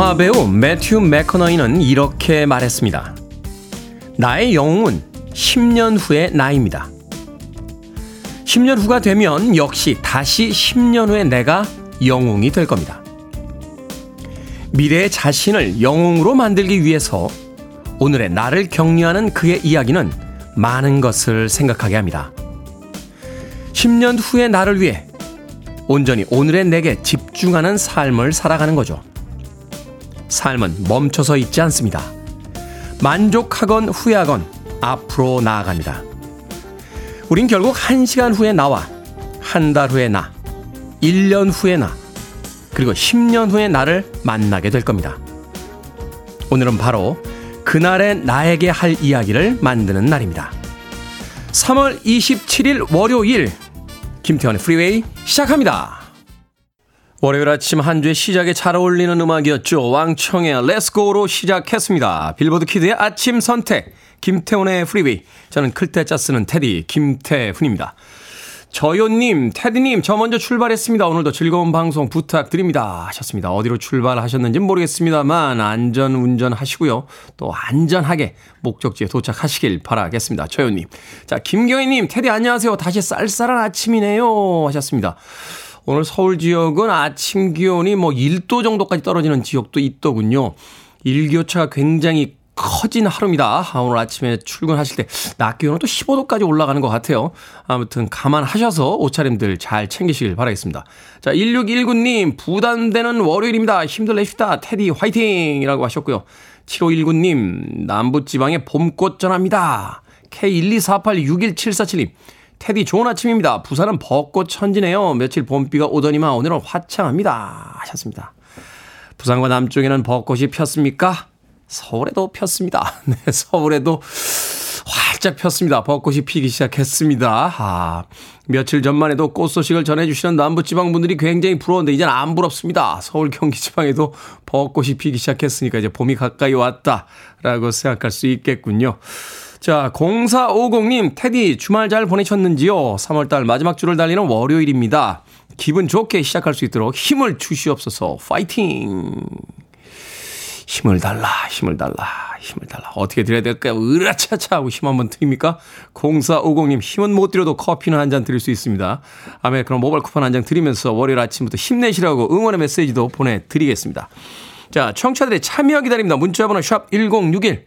영화 배우 매튜 맥커너이는 이렇게 말했습니다. 나의 영웅은 10년 후의 나입니다. 10년 후가 되면 역시 다시 10년 후에 내가 영웅이 될 겁니다. 미래의 자신을 영웅으로 만들기 위해서 오늘의 나를 격려하는 그의 이야기는 많은 것을 생각하게 합니다. 10년 후의 나를 위해 온전히 오늘의 내게 집중하는 삶을 살아가는 거죠. 삶은 멈춰서 있지 않습니다. 만족하건 후회하건 앞으로 나아갑니다. 우린 결국 한 시간 후에 나와, 한 달 후에 나, 1년 후에 나, 그리고 10년 후에 나를 만나게 될 겁니다. 오늘은 바로 그날의 나에게 할 이야기를 만드는 날입니다. 3월 27일 월요일 김태훈의 프리웨이 시작합니다. 월요일 아침 한 주의 시작에 잘 어울리는 음악이었죠. 왕청의 Let's Go로 시작했습니다. 빌보드 키드의 아침 선택 김태훈의 프리웨이 저는 클 태 자 쓰는 테디 김태훈입니다. 저요님, 테디님, 저 먼저 출발했습니다. 오늘도 즐거운 방송 부탁드립니다. 하셨습니다. 어디로 출발하셨는지 모르겠습니다만, 안전 운전하시고요. 또 안전하게 목적지에 도착하시길 바라겠습니다. 저요님. 자, 김경희님, 테디 안녕하세요. 다시 쌀쌀한 아침이네요. 하셨습니다. 오늘 서울 지역은 아침 기온이 뭐 1도 정도까지 떨어지는 지역도 있더군요. 일교차가 굉장히 커진 하루입니다. 아, 오늘 아침에 출근하실 때 낮 기온은 또 15도까지 올라가는 것 같아요. 아무튼 감안하셔서 옷차림들 잘 챙기시길 바라겠습니다. 자, 1619님, 부담되는 월요일입니다. 힘들 내십시다. 테디 화이팅! 이라고 하셨고요. 7519님, 남부지방에 봄꽃 전합니다. K124861747님, 테디 좋은 아침입니다. 부산은 벚꽃 천지네요. 며칠 봄비가 오더니만 오늘은 화창합니다. 하셨습니다. 부산과 남쪽에는 벚꽃이 폈습니까? 서울에도 폈습니다. 네, 서울에도 활짝 폈습니다. 벚꽃이 피기 시작했습니다. 아, 며칠 전만 해도 꽃 소식을 전해주시는 남부지방 분들이 굉장히 부러운데 이제는 안 부럽습니다. 서울 경기 지방에도 벚꽃이 피기 시작했으니까 이제 봄이 가까이 왔다라고 생각할 수 있겠군요. 자, 0450님, 테디 주말 잘 보내셨는지요? 3월달 마지막 주를 달리는 월요일입니다. 기분 좋게 시작할 수 있도록 힘을 주시옵소서. 파이팅! 힘을 달라, 힘을 달라, 힘을 달라. 어떻게 드려야 될까요? 으라차차 하고 힘 한번 드립니까? 0450님, 힘은 못 드려도 커피는 한 잔 드릴 수 있습니다. 아메리카노 모바일 쿠폰 한 장 드리면서 월요일 아침부터 힘내시라고 응원의 메시지도 보내드리겠습니다. 자, 청취자들의 참여 기다립니다. 문자번호 샵 1061,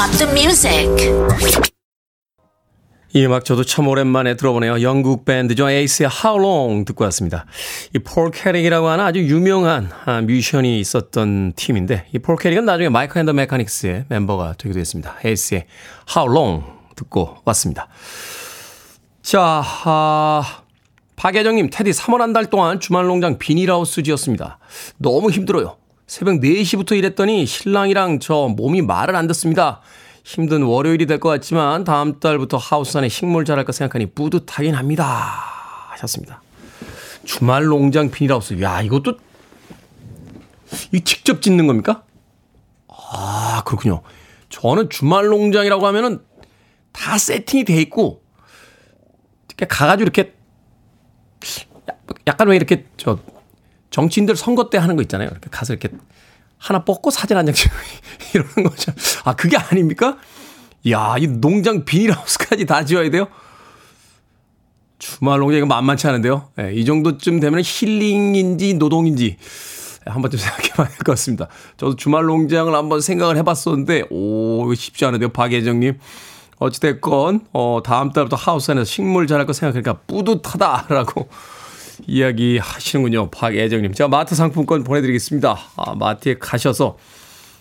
stop the music. 이 음악 저도 참 오랜만에 들어보네요. 영국 밴드죠. 에이스의 How Long 듣고 왔습니다. 이 폴 캐릭이라고 하는 아주 유명한 아, 뮤지션이 있었던 팀인데 이 폴 캐릭은 나중에 Mike and the Mechanics의 멤버가 되기도 했습니다. 에이스의 How Long 듣고 왔습니다. 자, 아, 박예정님, 테디 3월 한 달 동안 주말 농장 비닐하우스 지었습니다. 너무 힘들어요. 새벽 4시부터 일했더니 신랑이랑 저 몸이 말을 안 듣습니다. 힘든 월요일이 될 것 같지만 다음 달부터 하우스 안에 식물 자랄까 생각하니 뿌듯하긴 합니다. 하셨습니다. 주말 농장 비닐하우스. 야, 이것도 이 직접 짓는 겁니까? 아, 그렇군요. 저는 주말 농장이라고 하면은 다 세팅이 돼 있고 이렇게 가가지고 이렇게 약간 왜 이렇게 저 정치인들 선거 때 하는 거 있잖아요. 이렇게 가서 이렇게 하나 뽑고 사진 한 장 찍고 이러는 거죠. 아, 그게 아닙니까? 야, 이 농장 비닐하우스까지 다 지어야 돼요? 주말 농장 이거 만만치 않은데요. 예, 이 정도쯤 되면 힐링인지 노동인지 한 번쯤 생각해 봐야 될 것 같습니다. 저도 주말 농장을 한번 생각을 해 봤었는데, 오, 이거 쉽지 않은데요. 박예정님. 어찌됐건, 어, 다음 달부터 하우스 안에서 식물 자랄 거 생각하니까 뿌듯하다라고 이야기 하시는군요. 박애정님. 제가 마트 상품권 보내드리겠습니다. 아, 마트에 가셔서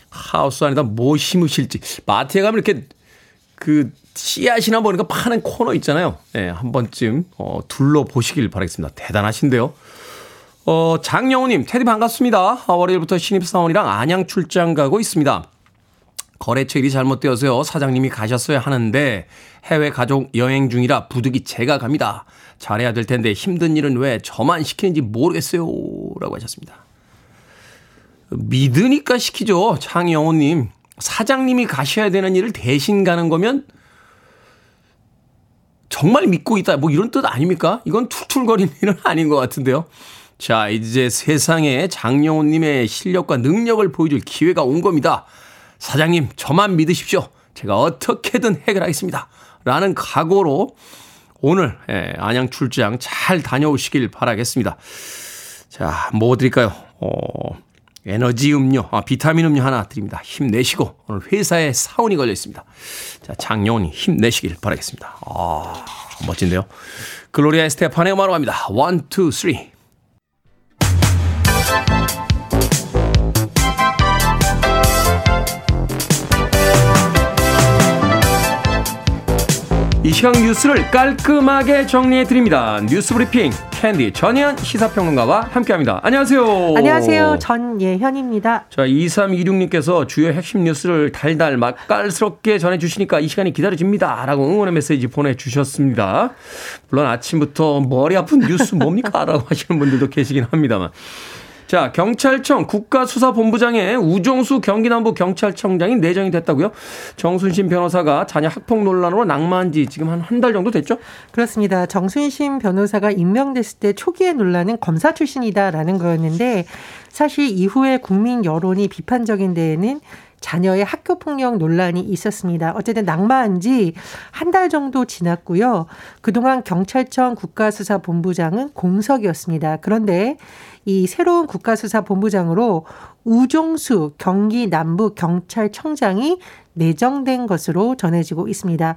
하우스 안에다 뭐 심으실지. 마트에 가면 이렇게 그 씨앗이나 보니까 파는 코너 있잖아요. 예, 네, 한 번쯤 어, 둘러보시길 바라겠습니다. 대단하신데요. 어, 장영우님, 테디 반갑습니다. 아, 월요일부터 신입사원이랑 안양 출장 가고 있습니다. 거래처 일이 잘못되어서요. 사장님이 가셨어야 하는데 해외 가족 여행 중이라 부득이 제가 갑니다. 잘해야 될 텐데 힘든 일은 왜 저만 시키는지 모르겠어요. 라고 하셨습니다. 믿으니까 시키죠. 장영호님. 사장님이 가셔야 되는 일을 대신 가는 거면 정말 믿고 있다. 뭐 이런 뜻 아닙니까? 이건 툴툴거리는 일은 아닌 것 같은데요. 자, 이제 세상에 장영호님의 실력과 능력을 보여줄 기회가 온 겁니다. 사장님, 저만 믿으십시오. 제가 어떻게든 해결하겠습니다. 라는 각오로 오늘 예, 안양 출장 잘 다녀오시길 바라겠습니다. 자, 뭐 드릴까요? 어, 에너지 음료, 아, 비타민 음료 하나 드립니다. 힘내시고 오늘 회사에 사원이 걸려 있습니다. 자, 장영훈이 힘내시길 바라겠습니다. 아, 멋진데요. 글로리아 에스테판의 음악으로 갑니다. 1, 2, 3. 이 시각 뉴스를 깔끔하게 정리해 드립니다. 뉴스 브리핑 캔디 전예현 시사평론가와 함께합니다. 안녕하세요. 안녕하세요. 전예현입니다. 자 2326님께서 주요 핵심 뉴스를 달달 맛깔스럽게 전해주시니까 이 시간이 기다려집니다라고 응원의 메시지 보내주셨습니다. 물론 아침부터 머리 아픈 뉴스 뭡니까라고 하시는 분들도 계시긴 합니다만. 자, 경찰청 국가수사본부장에 우종수 경기남부 경찰청장이 내정이 됐다고요? 정순신 변호사가 자녀 학폭 논란으로 낙마한 지 지금 한 한 달 정도 됐죠? 그렇습니다. 정순신 변호사가 임명됐을 때 초기의 논란은 검사 출신이다라는 거였는데 사실 이후에 국민 여론이 비판적인 데에는 자녀의 학교 폭력 논란이 있었습니다. 어쨌든 낙마한 지 한 달 정도 지났고요. 그동안 경찰청 국가수사본부장은 공석이었습니다. 그런데 이 새로운 국가수사본부장으로 우종수 경기 남부 경찰청장이 내정된 것으로 전해지고 있습니다.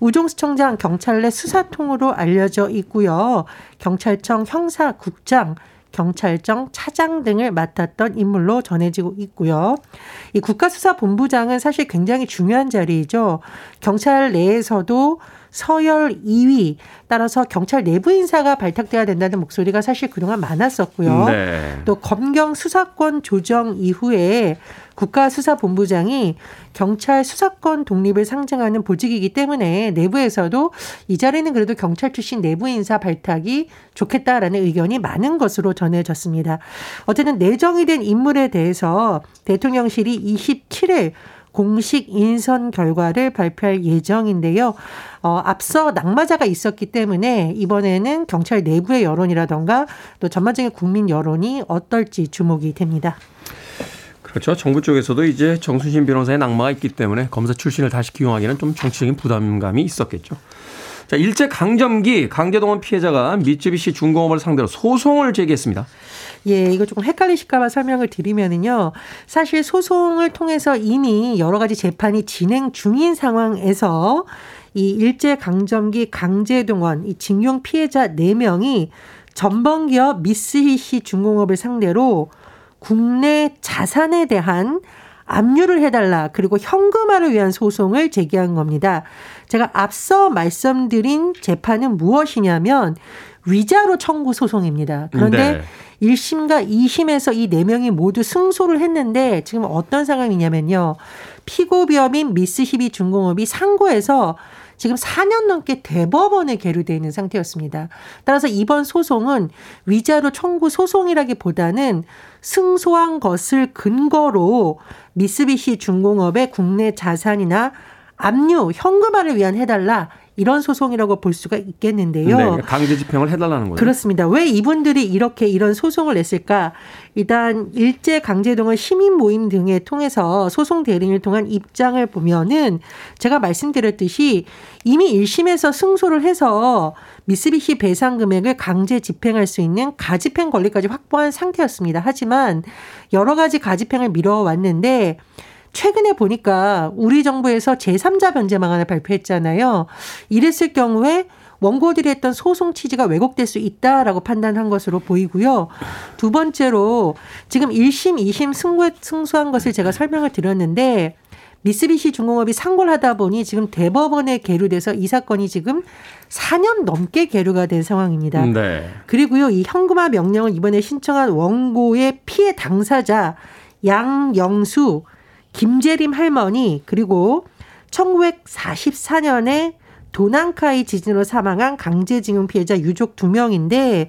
우종수 청장 경찰 내 수사통으로 알려져 있고요. 경찰청 형사국장 경찰청 차장 등을 맡았던 인물로 전해지고 있고요. 이 국가수사본부장은 사실 굉장히 중요한 자리이죠. 경찰 내에서도 서열 2위 따라서 경찰 내부 인사가 발탁돼야 된다는 목소리가 사실 그동안 많았었고요. 네. 또 검경 수사권 조정 이후에 국가수사본부장이 경찰 수사권 독립을 상징하는 보직이기 때문에 내부에서도 이 자리는 그래도 경찰 출신 내부 인사 발탁이 좋겠다라는 의견이 많은 것으로 전해졌습니다. 어쨌든 내정이 된 인물에 대해서 대통령실이 27일 공식 인선 결과를 발표할 예정인데요. 어, 앞서 낙마자가 있었기 때문에 이번에는 경찰 내부의 여론이라던가 또 전반적인 국민 여론이 어떨지 주목이 됩니다. 그렇죠. 정부 쪽에서도 이제 정순신 변호사의 낙마가 있기 때문에 검사 출신을 다시 기용하기는 좀 정치적인 부담감이 있었겠죠. 자, 일제 강점기 강제동원 피해자가 미쯔비시 중공업을 상대로 소송을 제기했습니다. 예, 이거 조금 헷갈리실까봐 설명을 드리면은요. 사실 소송을 통해서 이미 여러 가지 재판이 진행 중인 상황에서 이 일제 강점기 강제동원 이 징용 피해자 4명이 전범기업 미쓰히시 중공업을 상대로 국내 자산에 대한 압류를 해달라 그리고 현금화를 위한 소송을 제기한 겁니다. 제가 앞서 말씀드린 재판은 무엇이냐면 위자료 청구 소송입니다. 그런데 네. 1심과 2심에서 이 4명이 모두 승소를 했는데 지금 어떤 상황이냐면요. 피고비업인 미스히비 중공업이 상고에서 지금 4년 넘게 대법원에 계류되어 있는 상태였습니다. 따라서 이번 소송은 위자료 청구 소송이라기보다는 승소한 것을 근거로 미쓰비시 중공업의 국내 자산이나 압류 현금화를 위한 해달라 이런 소송이라고 볼 수가 있겠는데요. 네, 강제 집행을 해달라는 거죠. 그렇습니다. 왜 이분들이 이렇게 이런 소송을 냈을까? 일단 일제 강제동원 시민 모임 등을 통해서 소송 대리인을 통한 입장을 보면은 제가 말씀드렸듯이 이미 1심에서 승소를 해서 미쓰비시 배상 금액을 강제 집행할 수 있는 가집행 권리까지 확보한 상태였습니다. 하지만 여러 가지 가집행을 미뤄왔는데 최근에 보니까 우리 정부에서 제3자 변제 방안을 발표했잖아요. 이랬을 경우에 원고들이 했던 소송 취지가 왜곡될 수 있다라고 판단한 것으로 보이고요. 두 번째로 지금 1심, 2심 승부, 승소한 것을 제가 설명을 드렸는데 미쓰비시 중공업이 상고를 하다 보니 지금 대법원에 계류돼서 이 사건이 지금 4년 넘게 계류가 된 상황입니다. 네. 그리고요, 이 현금화 명령을 이번에 신청한 원고의 피해 당사자 양영수, 김재림 할머니, 그리고 1944년에 도난카이 지진으로 사망한 강제징용 피해자 유족 두 명인데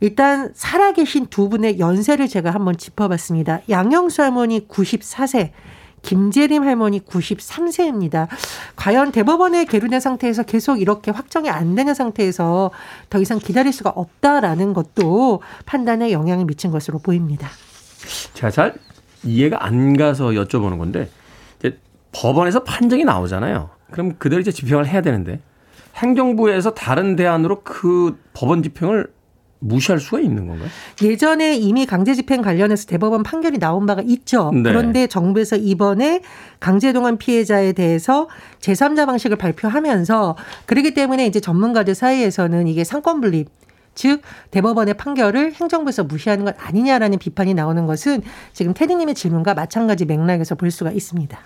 일단 살아계신 두 분의 연세를 제가 한번 짚어봤습니다. 양영수 할머니 94세, 김재림 할머니 93세입니다. 과연 대법원에 계류된 상태에서 계속 이렇게 확정이 안 되는 상태에서 더 이상 기다릴 수가 없다라는 것도 판단에 영향을 미친 것으로 보입니다. 제가 잘 이해가 안 가서 여쭤보는 건데 이제 법원에서 판정이 나오잖아요. 그럼 그대로 이제 집행을 해야 되는데 행정부에서 다른 대안으로 그 법원 집행을 무시할 수가 있는 건가요? 예전에 이미 강제 집행 관련해서 대법원 판결이 나온 바가 있죠. 네. 그런데 정부에서 이번에 강제동원 피해자에 대해서 제3자 방식을 발표하면서 그러기 때문에 이제 전문가들 사이에서는 이게 삼권 분립 즉 대법원의 판결을 행정부에서 무시하는 것 아니냐라는 비판이 나오는 것은 지금 테디님의 질문과 마찬가지 맥락에서 볼 수가 있습니다.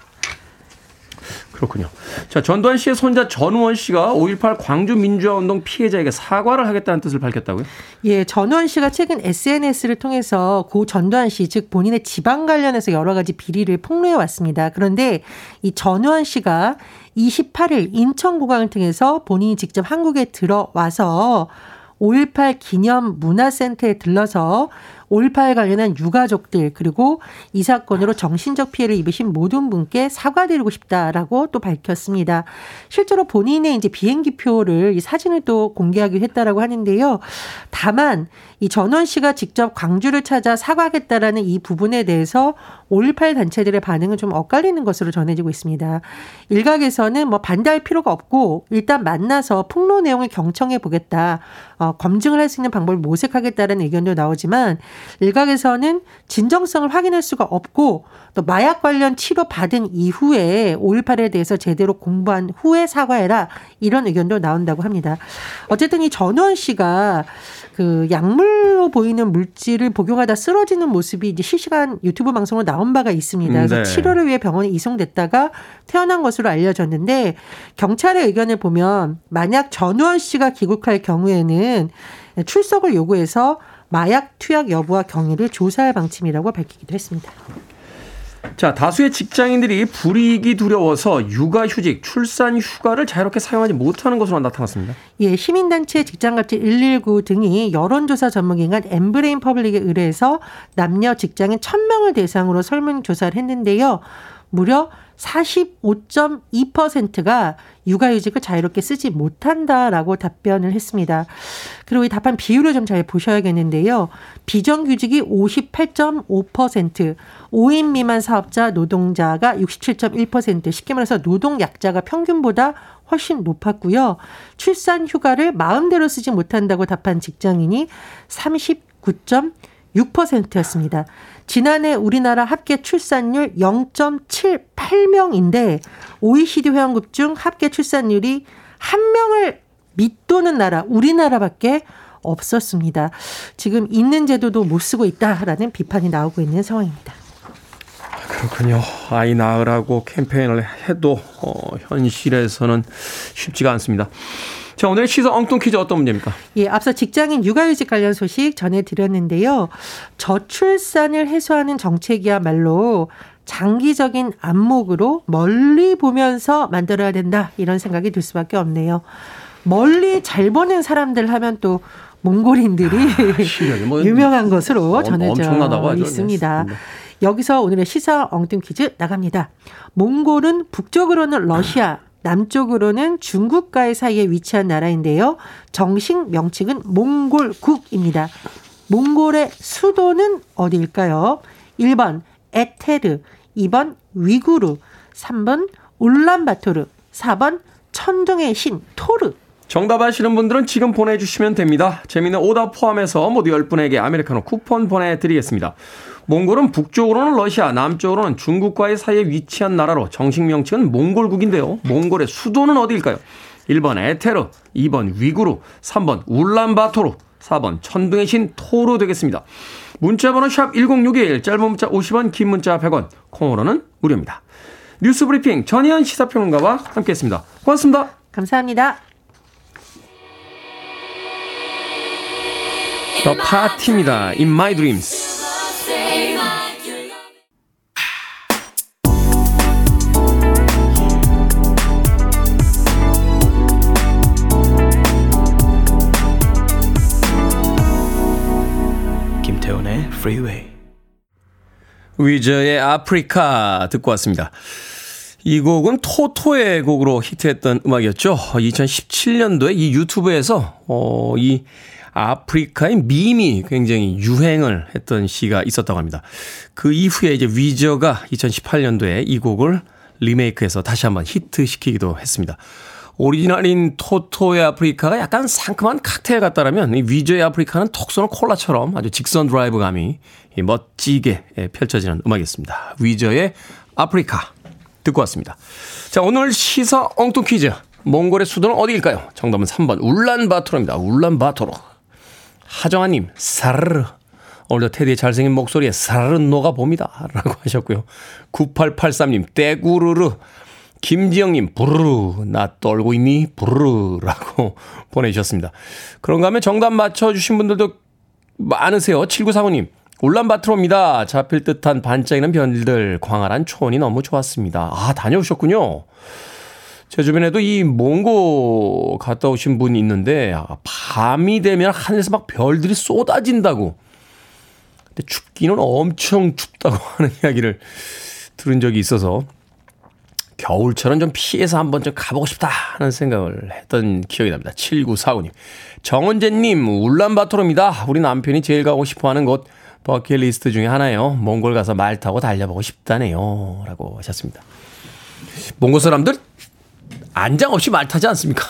그렇군요. 자, 전두환 씨의 손자 전우원 씨가 5.18 광주 민주화 운동 피해자에게 사과를 하겠다는 뜻을 밝혔다고요? 예, 전우원 씨가 최근 SNS를 통해서 고 전두환 씨, 즉 본인의 지방 관련해서 여러 가지 비리를 폭로해 왔습니다. 그런데 이 전우환 씨가 28일 인천공항을 통해서 본인이 직접 한국에 들어와서 5.18 기념 문화센터에 들러서 5.18 관련한 유가족들 그리고 이 사건으로 정신적 피해를 입으신 모든 분께 사과드리고 싶다라고 또 밝혔습니다. 실제로 본인의 이제 비행기표를 이 사진을 또 공개하기로 했다라고 하는데요. 다만 이 전원 씨가 직접 광주를 찾아 사과하겠다라는 이 부분에 대해서 5.18 단체들의 반응은 좀 엇갈리는 것으로 전해지고 있습니다. 일각에서는 뭐 반대할 필요가 없고 일단 만나서 폭로 내용을 경청해 보겠다. 어, 검증을 할 수 있는 방법을 모색하겠다는 의견도 나오지만 일각에서는 진정성을 확인할 수가 없고 또 마약 관련 치료 받은 이후에 5.18에 대해서 제대로 공부한 후에 사과해라 이런 의견도 나온다고 합니다. 어쨌든 이 전원 씨가 그 약물로 보이는 물질을 복용하다 쓰러지는 모습이 이제 실시간 유튜브 방송으로 나온 바가 있습니다. 그래서 네. 치료를 위해 병원에 이송됐다가 태어난 것으로 알려졌는데 경찰의 의견을 보면 만약 전우원 씨가 귀국할 경우에는 출석을 요구해서 마약 투약 여부와 경위를 조사할 방침이라고 밝히기도 했습니다. 자, 다수의 직장인들이 불이익이 두려워서 육아휴직, 출산 휴가를 자유롭게 사용하지 못하는 것으로 나타났습니다. 예, 시민단체 직장갑질 119 등이 여론조사 전문기관 엠브레인 퍼블릭에 의뢰해서 남녀 직장인 1000명을 대상으로 설문조사를 했는데요. 무려 45.2%가 육아휴직을 자유롭게 쓰지 못한다라고 답변을 했습니다. 그리고 이 답한 비율을 좀 잘 보셔야겠는데요. 비정규직이 58.5%, 5인 미만 사업자 노동자가 67.1%, 쉽게 말해서 노동 약자가 평균보다 훨씬 높았고요. 출산 휴가를 마음대로 쓰지 못한다고 답한 직장인이 39.6%였습니다. 지난해 우리나라 합계 출산율 0.78명인데 OECD 회원국 중 합계 출산율이 한 명을 밑도는 나라 우리나라밖에 없었습니다. 지금 있는 제도도 못 쓰고 있다라는 비판이 나오고 있는 상황입니다. 그렇군요. 아이 낳으라고 캠페인을 해도 어, 현실에서는 쉽지가 않습니다. 자, 오늘 시사 엉뚱 퀴즈 어떤 문제입니까? 예, 앞서 직장인 육아휴직 관련 소식 전해드렸는데요. 저출산을 해소하는 정책이야말로 장기적인 안목으로 멀리 보면서 만들어야 된다 이런 생각이 들 수밖에 없네요. 멀리 잘 보는 사람들 하면 또 몽골인들이 실력이 뭐 유명한 것으로 엄- 전해져. 있습니다. 네. 여기서 오늘의 시사 엉뚱 퀴즈 나갑니다. 몽골은 북쪽으로는 러시아, 남쪽으로는 중국과의 사이에 위치한 나라인데요. 정식 명칭은 몽골국입니다. 몽골의 수도는 어디일까요? 1번 에테르, 2번 위구르, 3번 울란바토르, 4번 천둥의 신 토르. 정답 아시는 분들은 지금 보내주시면 됩니다. 재미있는 오답 포함해서 모두 10분에게 아메리카노 쿠폰 보내드리겠습니다. 몽골은 북쪽으로는 러시아, 남쪽으로는 중국과의 사이에 위치한 나라로 정식 명칭은 몽골국인데요. 몽골의 수도는 어디일까요? 1번 에테르, 2번 위구르, 3번 울란바토르, 4번 천둥의 신 토로 되겠습니다. 문자번호 샵 1061, 짧은 문자 50원, 긴 문자 100원, 콩으로는 무료입니다. 뉴스 브리핑 전희연 시사평론가와 함께했습니다. 고맙습니다. 감사합니다. 더 파티입니다. In My Dreams. 김태훈의 Freeway. 위저의 아프리카 듣고 왔습니다. 이 곡은 토토의 곡으로 히트했던 음악이었죠. 2017년도에 이 유튜브에서 어, 이 아프리카의 밈이 굉장히 유행을 했던 시기가 있었다고 합니다. 그 이후에 이제 위저가 2018년도에 이 곡을 리메이크해서 다시 한번 히트시키기도 했습니다. 오리지널인 토토의 아프리카가 약간 상큼한 칵테일 같다라면 이 위저의 아프리카는 톡 쏘는 콜라처럼 아주 직선 드라이브 감이 멋지게 펼쳐지는 음악이었습니다. 위저의 아프리카 듣고 왔습니다. 자, 오늘 시사 엉뚱 퀴즈. 몽골의 수도는 어디일까요? 정답은 3번 울란바토르입니다. 울란바토르. 하정아님, 사르르. 오늘도 테디의 잘생긴 목소리에 사르르 녹아봅니다. 라고 하셨고요. 9883님, 떼구르르. 김지영님, 부르르. 나 떨고 있니? 부르르. 라고 보내주셨습니다. 그런가 하면 정답 맞춰주신 분들도 많으세요. 7945님, 울란바토르입니다. 잡힐 듯한 반짝이는 별들, 광활한 초원이 너무 좋았습니다. 아, 다녀오셨군요. 제 주변에도 이 몽고 갔다 오신 분이 있는데 아, 밤이 되면 하늘에서 막 별들이 쏟아진다고. 근데 춥기는 엄청 춥다고 하는 이야기를 들은 적이 있어서 겨울처럼 좀 피해서 한번 좀 가보고 싶다 하는 생각을 했던 기억이 납니다. 7945님. 정은재님, 울란바토르입니다. 우리 남편이 제일 가고 싶어 하는 곳 버킷리스트 중에 하나예요. 몽골 가서 말 타고 달려보고 싶다네요. 라고 하셨습니다. 몽골 사람들 안장 없이 말 타지 않습니까?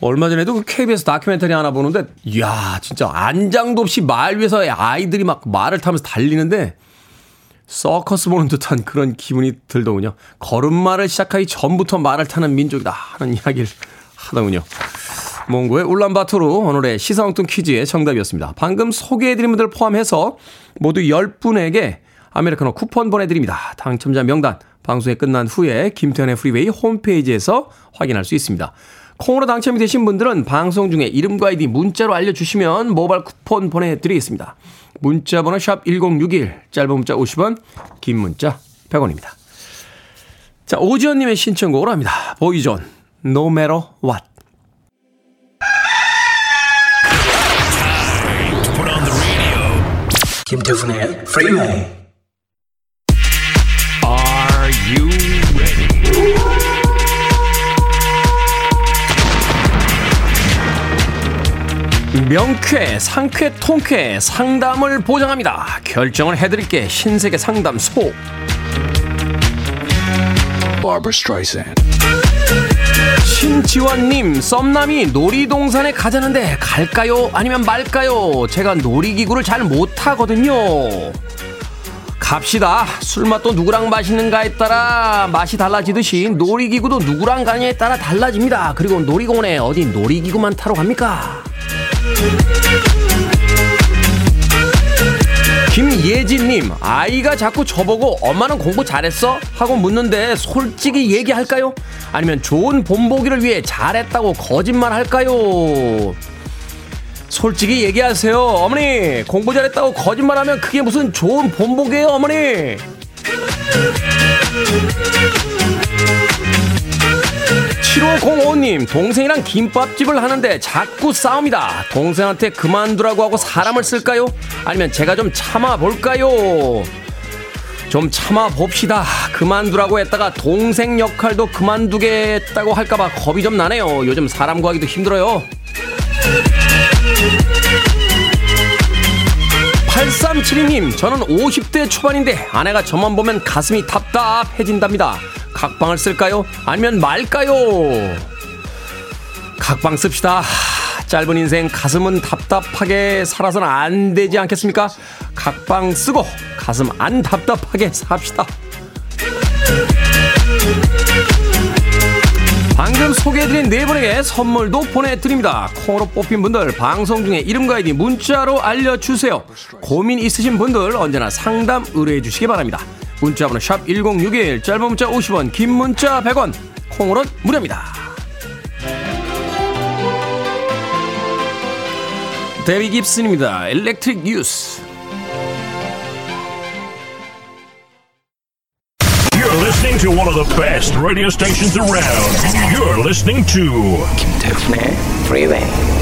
얼마 전에도 그 KBS 다큐멘터리 하나 보는데, 이야, 진짜 안장도 없이 말 위에서 아이들이 막 말을 타면서 달리는데, 서커스 보는 듯한 그런 기분이 들더군요. 걸음마를 시작하기 전부터 말을 타는 민족이다 하는 이야기를 하더군요. 몽고의 울란바토르 오늘의 시사엉뚱 퀴즈의 정답이었습니다. 방금 소개해드린 분들 포함해서 모두 10분에게 아메리카노 쿠폰 보내드립니다. 당첨자 명단 방송이 끝난 후에 김태훈의 프리웨이 홈페이지에서 확인할 수 있습니다. 콩으로 당첨이 되신 분들은 방송 중에 이름과 아이디 문자로 알려주시면 모바일 쿠폰 보내드리겠습니다. 문자 번호 샵 1061, 짧은 문자 50원, 긴 문자 100원입니다. 자, 오지연님의 신청곡으로 합니다. 보이존, No matter what. 김태훈의 Freeway. Are 명쾌, 상쾌, 통쾌 상담을 보장합니다. 결정을 해드릴게 신세계 상담소. 신지원님, 썸남이 놀이동산에 가자는데 갈까요? 아니면 말까요? 제가 놀이기구를 잘 못하거든요. 갑시다. 술맛도 누구랑 마시는가에 따라 맛이 달라지듯이 놀이기구도 누구랑 가냐에 따라 달라집니다. 그리고 놀이공원에 어디 놀이기구만 타러 갑니까? 김예진님, 아이가 자꾸 저보고 엄마는 공부 잘했어? 하고 묻는데 솔직히 얘기할까요? 아니면 좋은 본보기를 위해 잘했다고 거짓말 할까요? 솔직히 얘기하세요. 어머니, 공부 잘했다고 거짓말하면 그게 무슨 좋은 본보기예요, 어머니? 7505님, 동생이랑 김밥집을 하는데 자꾸 싸웁니다. 동생한테 그만두라고 하고 사람을 쓸까요? 아니면 제가 좀 참아볼까요? 좀 참아봅시다. 그만두라고 했다가 동생 역할도 그만두겠다고 할까봐 겁이 좀 나네요. 요즘 사람 구하기도 힘들어요. 8372님, 저는 50대 초반인데 아내가 저만 보면 가슴이 답답해진답니다. 각방을 쓸까요? 아니면 말까요? 각방 씁시다. 짧은 인생 가슴은 답답하게 살아서는 안 되지 않겠습니까? 각방 쓰고 가슴 안 답답하게 삽시다. 방금 소개해드린 네 분에게 선물도 보내드립니다. 콩으로 뽑힌 분들 방송 중에 이름과 아이디 문자로 알려주세요. 고민 있으신 분들 언제나 상담 의뢰해 주시기 바랍니다. 문자번호 샵 1061, 짧은 문자 50원, 긴 문자 100원, 콩으로는 무료입니다. 데비 깁슨입니다. Electric Youth. You're listening to one of the best radio stations around. You're listening to 김태훈의 Freeway.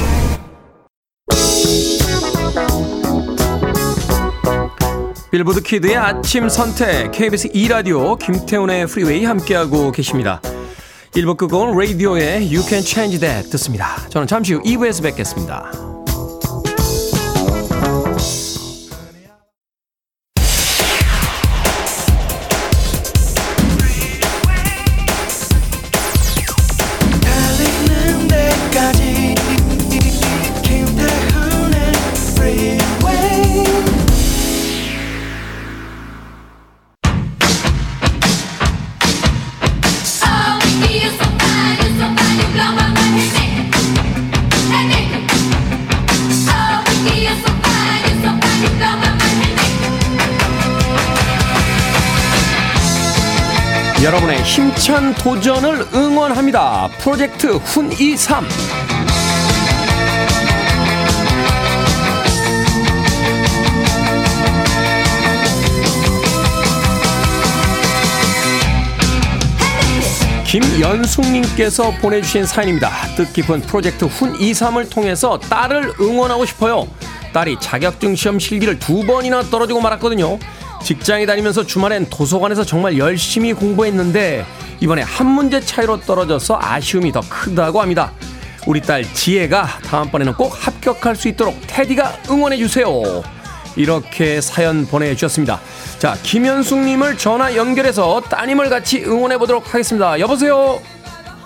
빌보드 키드의 아침 선택 KBS 2라디오 김태훈의 프리웨이 함께하고 계십니다. 1부 끝곡은 라디오의 You Can Change That 듣습니다. 저는 잠시 후 2부에서 뵙겠습니다. 여러분의 힘찬 도전을 응원합니다. 프로젝트 훈23 김연숙님께서 보내주신 사연입니다. 뜻깊은 프로젝트 훈23을 통해서 딸을 응원하고 싶어요. 딸이 자격증 시험 실기를 두 번이나 떨어지고 말았거든요. 직장에 다니면서 주말엔 도서관에서 정말 열심히 공부했는데 이번에 한 문제 차이로 떨어져서 아쉬움이 더 크다고 합니다. 우리 딸 지혜가 다음번에는 꼭 합격할 수 있도록 테디가 응원해 주세요. 이렇게 사연 보내주셨습니다. 자, 김현숙님을 전화 연결해서 따님을 같이 응원해 보도록 하겠습니다. 여보세요?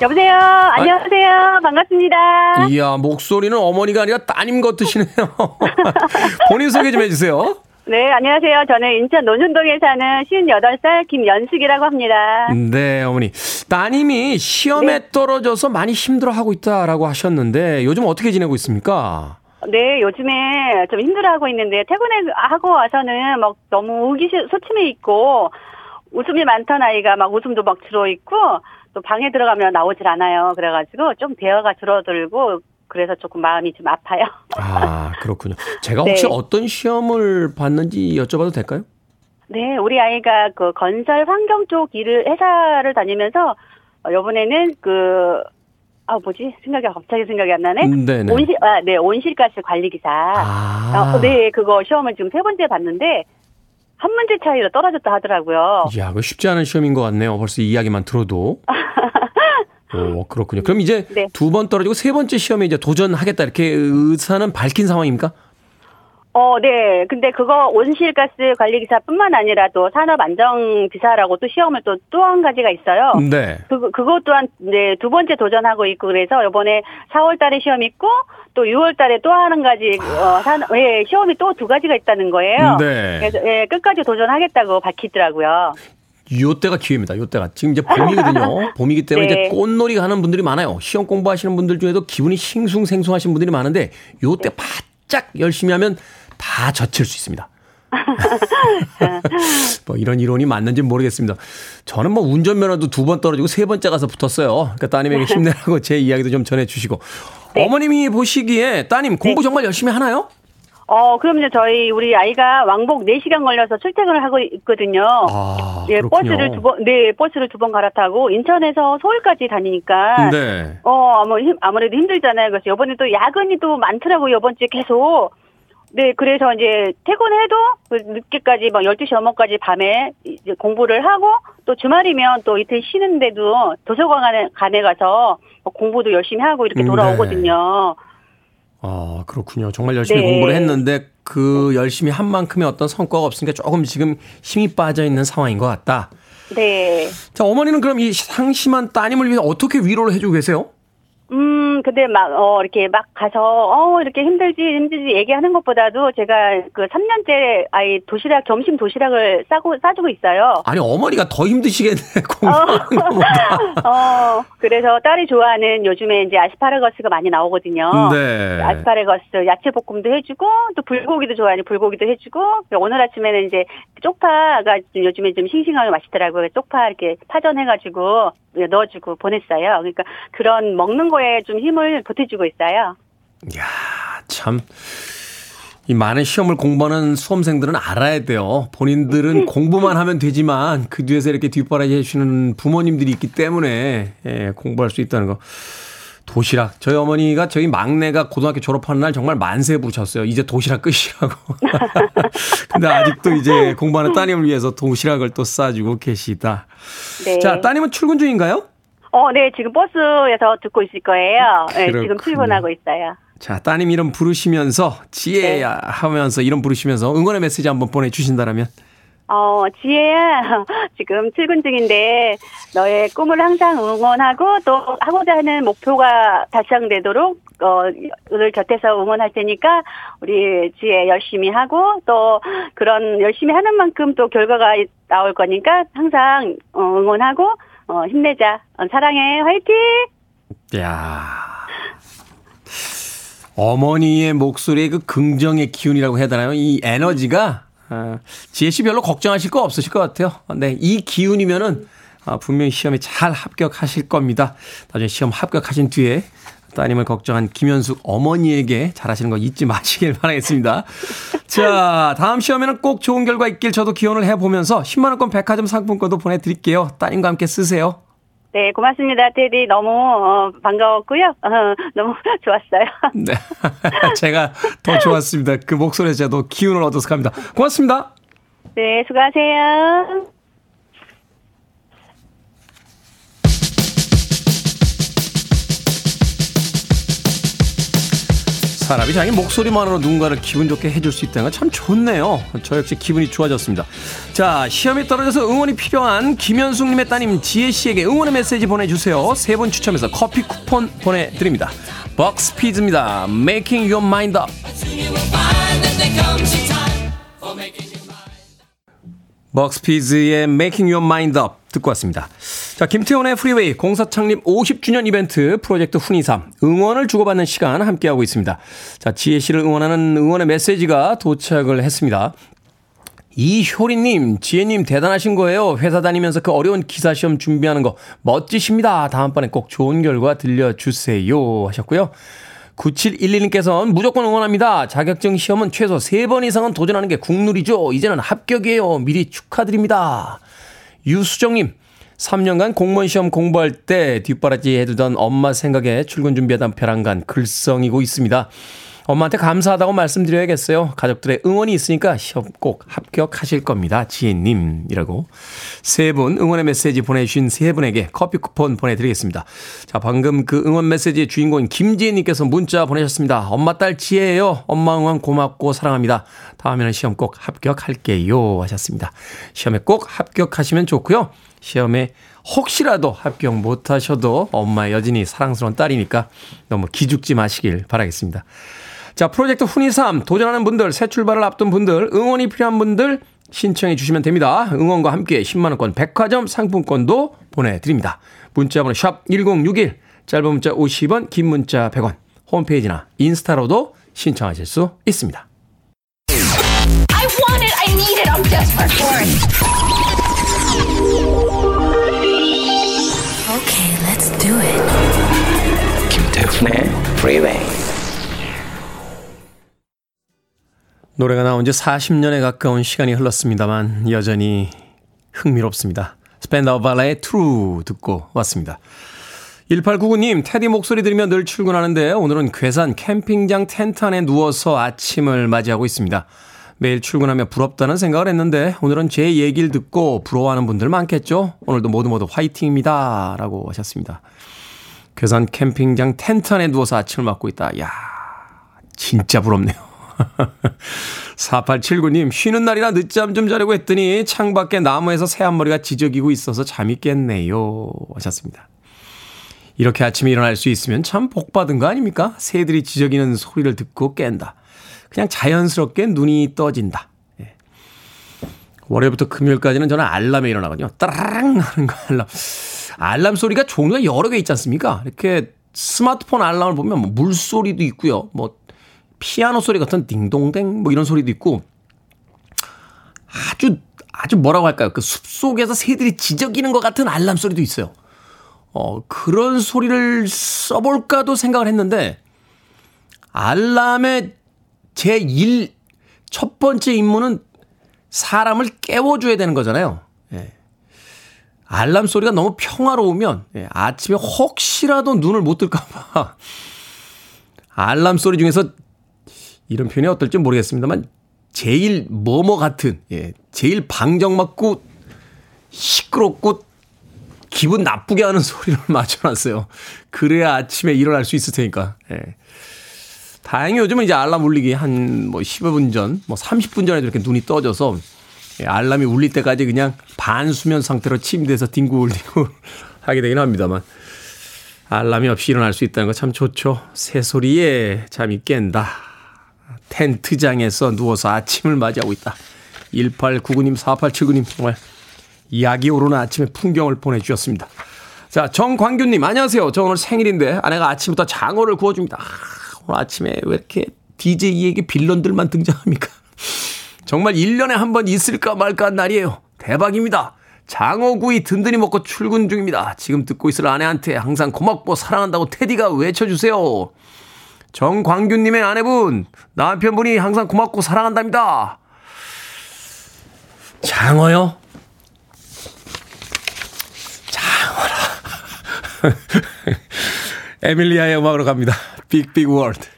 여보세요. 안녕하세요. 반갑습니다. 이야, 목소리는 어머니가 아니라 따님 같으시네요. 본인 소개 좀 해주세요. 네, 안녕하세요. 저는 인천 논현동에 사는 58살 김연숙이라고 합니다. 네, 어머니. 따님이 시험에 네. 떨어져서 많이 힘들어하고 있다라고 하셨는데 요즘 어떻게 지내고 있습니까? 네, 요즘에 좀 힘들어하고 있는데 퇴근하고 와서는 막 너무 의기소침해 있고 웃음이 많던 아이가 막 웃음도 막 들어 있고 또 방에 들어가면 나오질 않아요. 그래가지고 좀 대화가 줄어들고 그래서 조금 마음이 좀 아파요. 아, 그렇군요. 제가 혹시 네. 어떤 시험을 봤는지 여쭤봐도 될까요? 네, 우리 아이가 그 건설 환경 쪽 일을 회사를 다니면서 어, 이번에는 그 아 뭐지 생각이 갑자기 생각이 안 나네. 음, 네네. 온실 아, 네 온실가스 관리 기사. 아. 어, 네 그거 시험을 지금 세 번째 봤는데 한 문제 차이로 떨어졌다 하더라고요. 이야, 그 쉽지 않은 시험인 것 같네요. 벌써 이 이야기만 들어도. 오, 그렇군요. 그럼 이제 네. 두번 떨어지고 세 번째 시험에 이제 도전하겠다 이렇게 의사는 밝힌 상황입니까? 어, 네. 근데 그거 온실가스 관리기사뿐만 아니라 또 산업안전기사라고 또 시험을 또 또 한 가지가 있어요. 네. 그, 그것 또한, 네, 두 번째 도전하고 있고, 그래서 요번에 4월 달에 시험 있고, 또 6월 달에 또 하는 가지, 어, 산, 예, 시험이 또 두 가지가 있다는 거예요. 네. 그래서, 예, 끝까지 도전하겠다고 밝히더라고요. 요때가 기회입니다. 요때가. 지금 이제 봄이거든요. 봄이기 때문에 네. 이제 꽃놀이 가는 분들이 많아요. 시험 공부하시는 분들 중에도 기분이 싱숭생숭하신 분들이 많은데 요때 바짝 열심히 하면 다 젖힐 수 있습니다. 뭐 이런 이론이 맞는지 는 모르겠습니다. 저는 뭐 운전면허도 두 번 떨어지고 세 번째 가서 붙었어요. 그러니까 따님에게 힘내라고 제 이야기도 좀 전해주시고. 네. 어머님이 보시기에 따님 공부 정말 열심히 하나요? 어, 그럼요. 저희, 우리 아이가 왕복 4시간 걸려서 출퇴근을 하고 있거든요. 아, 예, 그렇군요. 버스를 두 번, 네, 버스를 두 번 갈아타고, 인천에서 서울까지 다니니까. 네. 어, 아무, 힘, 아무래도 힘들잖아요. 그래서 이번에 또 야근이 또 많더라고요. 이번 주에 계속. 네, 그래서 이제 퇴근해도 그 늦게까지 막 12시 넘어까지 밤에 이제 공부를 하고 또 주말이면 또 이틀 쉬는데도 도서관에 가서 뭐 공부도 열심히 하고 이렇게 음, 돌아오거든요. 아, 그렇군요. 정말 열심히 네. 공부를 했는데 그 열심히 한 만큼의 어떤 성과가 없으니까 조금 지금 힘이 빠져 있는 상황인 것 같다. 네. 자, 어머니는 그럼 이 상심한 따님을 위해 어떻게 위로를 해주고 계세요? 음, 음, 근데 막, 어, 이렇게 막 가서, 어, 이렇게 힘들지, 힘들지 얘기하는 것보다도 제가 그 3년째 아이 도시락, 점심 도시락을 싸고, 싸주고 있어요. 아니 어머니가 더 힘드시겠네 공부하는 것보다. 어, 그래서 딸이 좋아하는 요즘에 이제 아스파라거스가 많이 나오거든요. 네. 아스파라거스 야채 볶음도 해주고 또 불고기도 좋아하니 불고기도 해주고 오늘 아침에는 이제 쪽파가 좀 요즘에 좀 싱싱하게 맛있더라고요. 쪽파 이렇게 파전해가지고 넣어주고 보냈어요. 그러니까 그런 먹는 거 에좀 힘을 보태주고 있어요. 야, 참. 이 많은 시험을 공부하는 수험생들은 알아야 돼요. 본인들은 공부만 하면 되지만 그 뒤에서 이렇게 뒷바라지 해주시는 부모님들이 있기 때문에 예, 공부할 수 있다는 거. 도시락. 저희 어머니가 저희 막내가 고등학교 졸업하는 날 정말 만세 부르셨어요. 이제 도시락 끝이라고. 근데 아직도 이제 공부하는 따님을 위해서 도시락을 또 싸주고 계시다. 네. 자, 따님은 출근 중인가요? 어, 네, 지금 버스에서 듣고 있을 거예요. 네, 지금. 출근하고 있어요. 자, 따님 이름 부르시면서 지혜야 하면서 이름 부르시면서 응원의 메시지 한번 보내주신다라면 어, 지혜야, 지금 출근 중인데, 너의 꿈을 항상 응원하고, 또 하고자 하는 목표가 달성되도록, 어, 늘 곁에서 응원할 테니까, 우리 지혜 열심히 하고, 또 그런 열심히 하는 만큼 또 결과가 나올 거니까, 항상 어, 응원하고, 어, 힘내자. 어, 사랑해. 화이팅! 야 어머니의 목소리의 그 긍정의 기운이라고 해야 되나요? 이 에너지가 아, 지혜 씨 별로 걱정하실 거 없으실 것 같아요. 네, 이 기운이면은 아, 분명히 시험에 잘 합격하실 겁니다. 나중에 시험 합격하신 뒤에 따님을 걱정한 김현숙 어머니에게 잘하시는 거 잊지 마시길 바라겠습니다. 자, 다음 시험에는 꼭 좋은 결과 있길 저도 기원을 해보면서 10만원권 백화점 상품권도 보내드릴게요. 따님과 함께 쓰세요. 네, 고맙습니다. 테디. 너무, 어, 반가웠고요. 어, 너무 좋았어요. 네. 제가 더 좋았습니다. 그 목소리에 제가 기운을 얻어서 갑니다. 고맙습니다. 네, 수고하세요. 사람이 자기 목소리만으로 누군가를 기분 좋게 해줄 수 있다는 건 참 좋네요. 저 역시 기분이 좋아졌습니다. 자, 시험에 떨어져서 응원이 필요한 김현숙님의 따님 지혜씨에게 응원의 메시지 보내주세요. 세 분 추첨해서 커피 쿠폰 보내드립니다. 벅스피즈입니다. Making Your Mind Up. 벅스피즈의 Making Your Mind Up 듣고 왔습니다. 자, 김태훈의 프리웨이 공사 창립 50주년 이벤트 프로젝트 훈이삼 응원을 주고받는 시간 함께하고 있습니다. 자, 지혜 씨를 응원하는 응원의 메시지가 도착을 했습니다. 이효리님, 지혜님 대단하신 거예요. 회사 다니면서 그 어려운 기사 시험 준비하는 거 멋지십니다. 다음번에 꼭 좋은 결과 들려주세요. 하셨고요. 9711님께서는 무조건 응원합니다. 자격증 시험은 최소 3번 이상은 도전하는 게 국룰이죠. 이제는 합격이에요. 미리 축하드립니다. 유수정님, 3년간 공무원 시험 공부할 때 뒷바라지 해두던 엄마 생각에 출근 준비하던 벼랑간 글썽이고 있습니다. 엄마한테 감사하다고 말씀드려야겠어요. 가족들의 응원이 있으니까 시험 꼭 합격하실 겁니다. 지혜님이라고. 세 분 응원의 메시지 보내주신 세 분에게 커피 쿠폰 보내드리겠습니다. 자, 방금 그 응원 메시지의 주인공인 김지혜님께서 문자 보내셨습니다. 엄마 딸 지혜예요. 엄마 응원 고맙고 사랑합니다. 다음에는 시험 꼭 합격할게요. 하셨습니다. 시험에 꼭 합격하시면 좋고요. 시험에 혹시라도 합격 못하셔도 엄마 여전히 사랑스러운 딸이니까 너무 기죽지 마시길 바라겠습니다. 자, 프로젝트 훈이삼 도전하는 분들, 새 출발을 앞둔 분들, 응원이 필요한 분들 신청해 주시면 됩니다. 응원과 함께 10만원권 백화점 상품권도 보내드립니다. 문자번호 샵 1061, 짧은 문자 50원, 긴 문자 100원, 홈페이지나 인스타로도 신청하실 수 있습니다. I want it. I need it. I'm desperate for it. Okay, let's do it. 김태훈의 Freeway. 노래가 나온 지 40년에 가까운 시간이 흘렀습니다만 여전히 흥미롭습니다. 스펜더 발레의 True 듣고 왔습니다. 1899님, 테디 목소리 들으며 늘 출근하는데 오늘은 괴산 캠핑장 텐트 안에 누워서 아침을 맞이하고 있습니다. 매일 출근하며 부럽다는 생각을 했는데 오늘은 제 얘기를 듣고 부러워하는 분들 많겠죠? 오늘도 모두 모두 화이팅입니다. 라고 하셨습니다. 괴산 캠핑장 텐트 안에 누워서 아침을 맞고 있다. 야 진짜 부럽네요. 4879님, 쉬는 날이라 늦잠 좀 자려고 했더니 창밖에 나무에서 새한 머리가 지저귀고 있어서 잠이 깼네요. 하셨습니다. 이렇게 아침에 일어날 수 있으면 참 복 받은 거 아닙니까? 새들이 지저귀는 소리를 듣고 깬다. 그냥 자연스럽게 눈이 떠진다. 예. 월요일부터 금요일까지는 저는 알람에 일어나거든요. 따라랑 하는 거 알람. 알람 소리가 종류가 여러 개 있지 않습니까? 이렇게 스마트폰 알람을 보면 뭐 물소리도 있고요. 뭐 피아노 소리 같은 딩동댕 뭐 이런 소리도 있고 아주 아주 뭐라고 할까요? 그 숲속에서 새들이 지저귀는 것 같은 알람 소리도 있어요. 어, 그런 소리를 써볼까도 생각을 했는데, 알람의 제 1, 첫 번째 임무는 사람을 깨워줘야 되는 거잖아요. 예. 알람 소리가 너무 평화로우면, 예, 아침에 혹시라도 눈을 못 뜰까봐, 알람 소리 중에서 이런 표현이 어떨지 모르겠습니다만, 제일 뭐뭐 같은, 예, 제일 방정맞고 시끄럽고 기분 나쁘게 하는 소리를 맞춰놨어요. 그래야 아침에 일어날 수 있을 테니까. 예. 다행히 요즘은 이제 알람 울리기 한 뭐 15분 전, 뭐 30분 전에도 이렇게 눈이 떠져서 예, 알람이 울릴 때까지 그냥 반수면 상태로 침대에서 뒹굴뒹굴 하게 되긴 합니다만. 알람이 없이 일어날 수 있다는 거 참 좋죠. 새소리에 잠이 깬다. 텐트장에서 누워서 아침을 맞이하고 있다. 1899님, 4879님 정말 이야기 오르는 아침의 풍경을 보내주셨습니다. 자, 정광규님, 안녕하세요. 저 오늘 생일인데 아내가 아침부터 장어를 구워줍니다. 아, 오늘 아침에 왜 이렇게 DJ에게 빌런들만 등장합니까? 정말 1년에 한 번 있을까 말까 한 날이에요. 대박입니다. 장어구이 든든히 먹고 출근 중입니다. 지금 듣고 있을 아내한테 항상 고맙고 사랑한다고 테디가 외쳐주세요. 정광규님의 아내분, 남편분이 항상 고맙고 사랑한답니다. 장어요? 장어라. 에밀리아의 음악으로 갑니다. 빅빅 월드.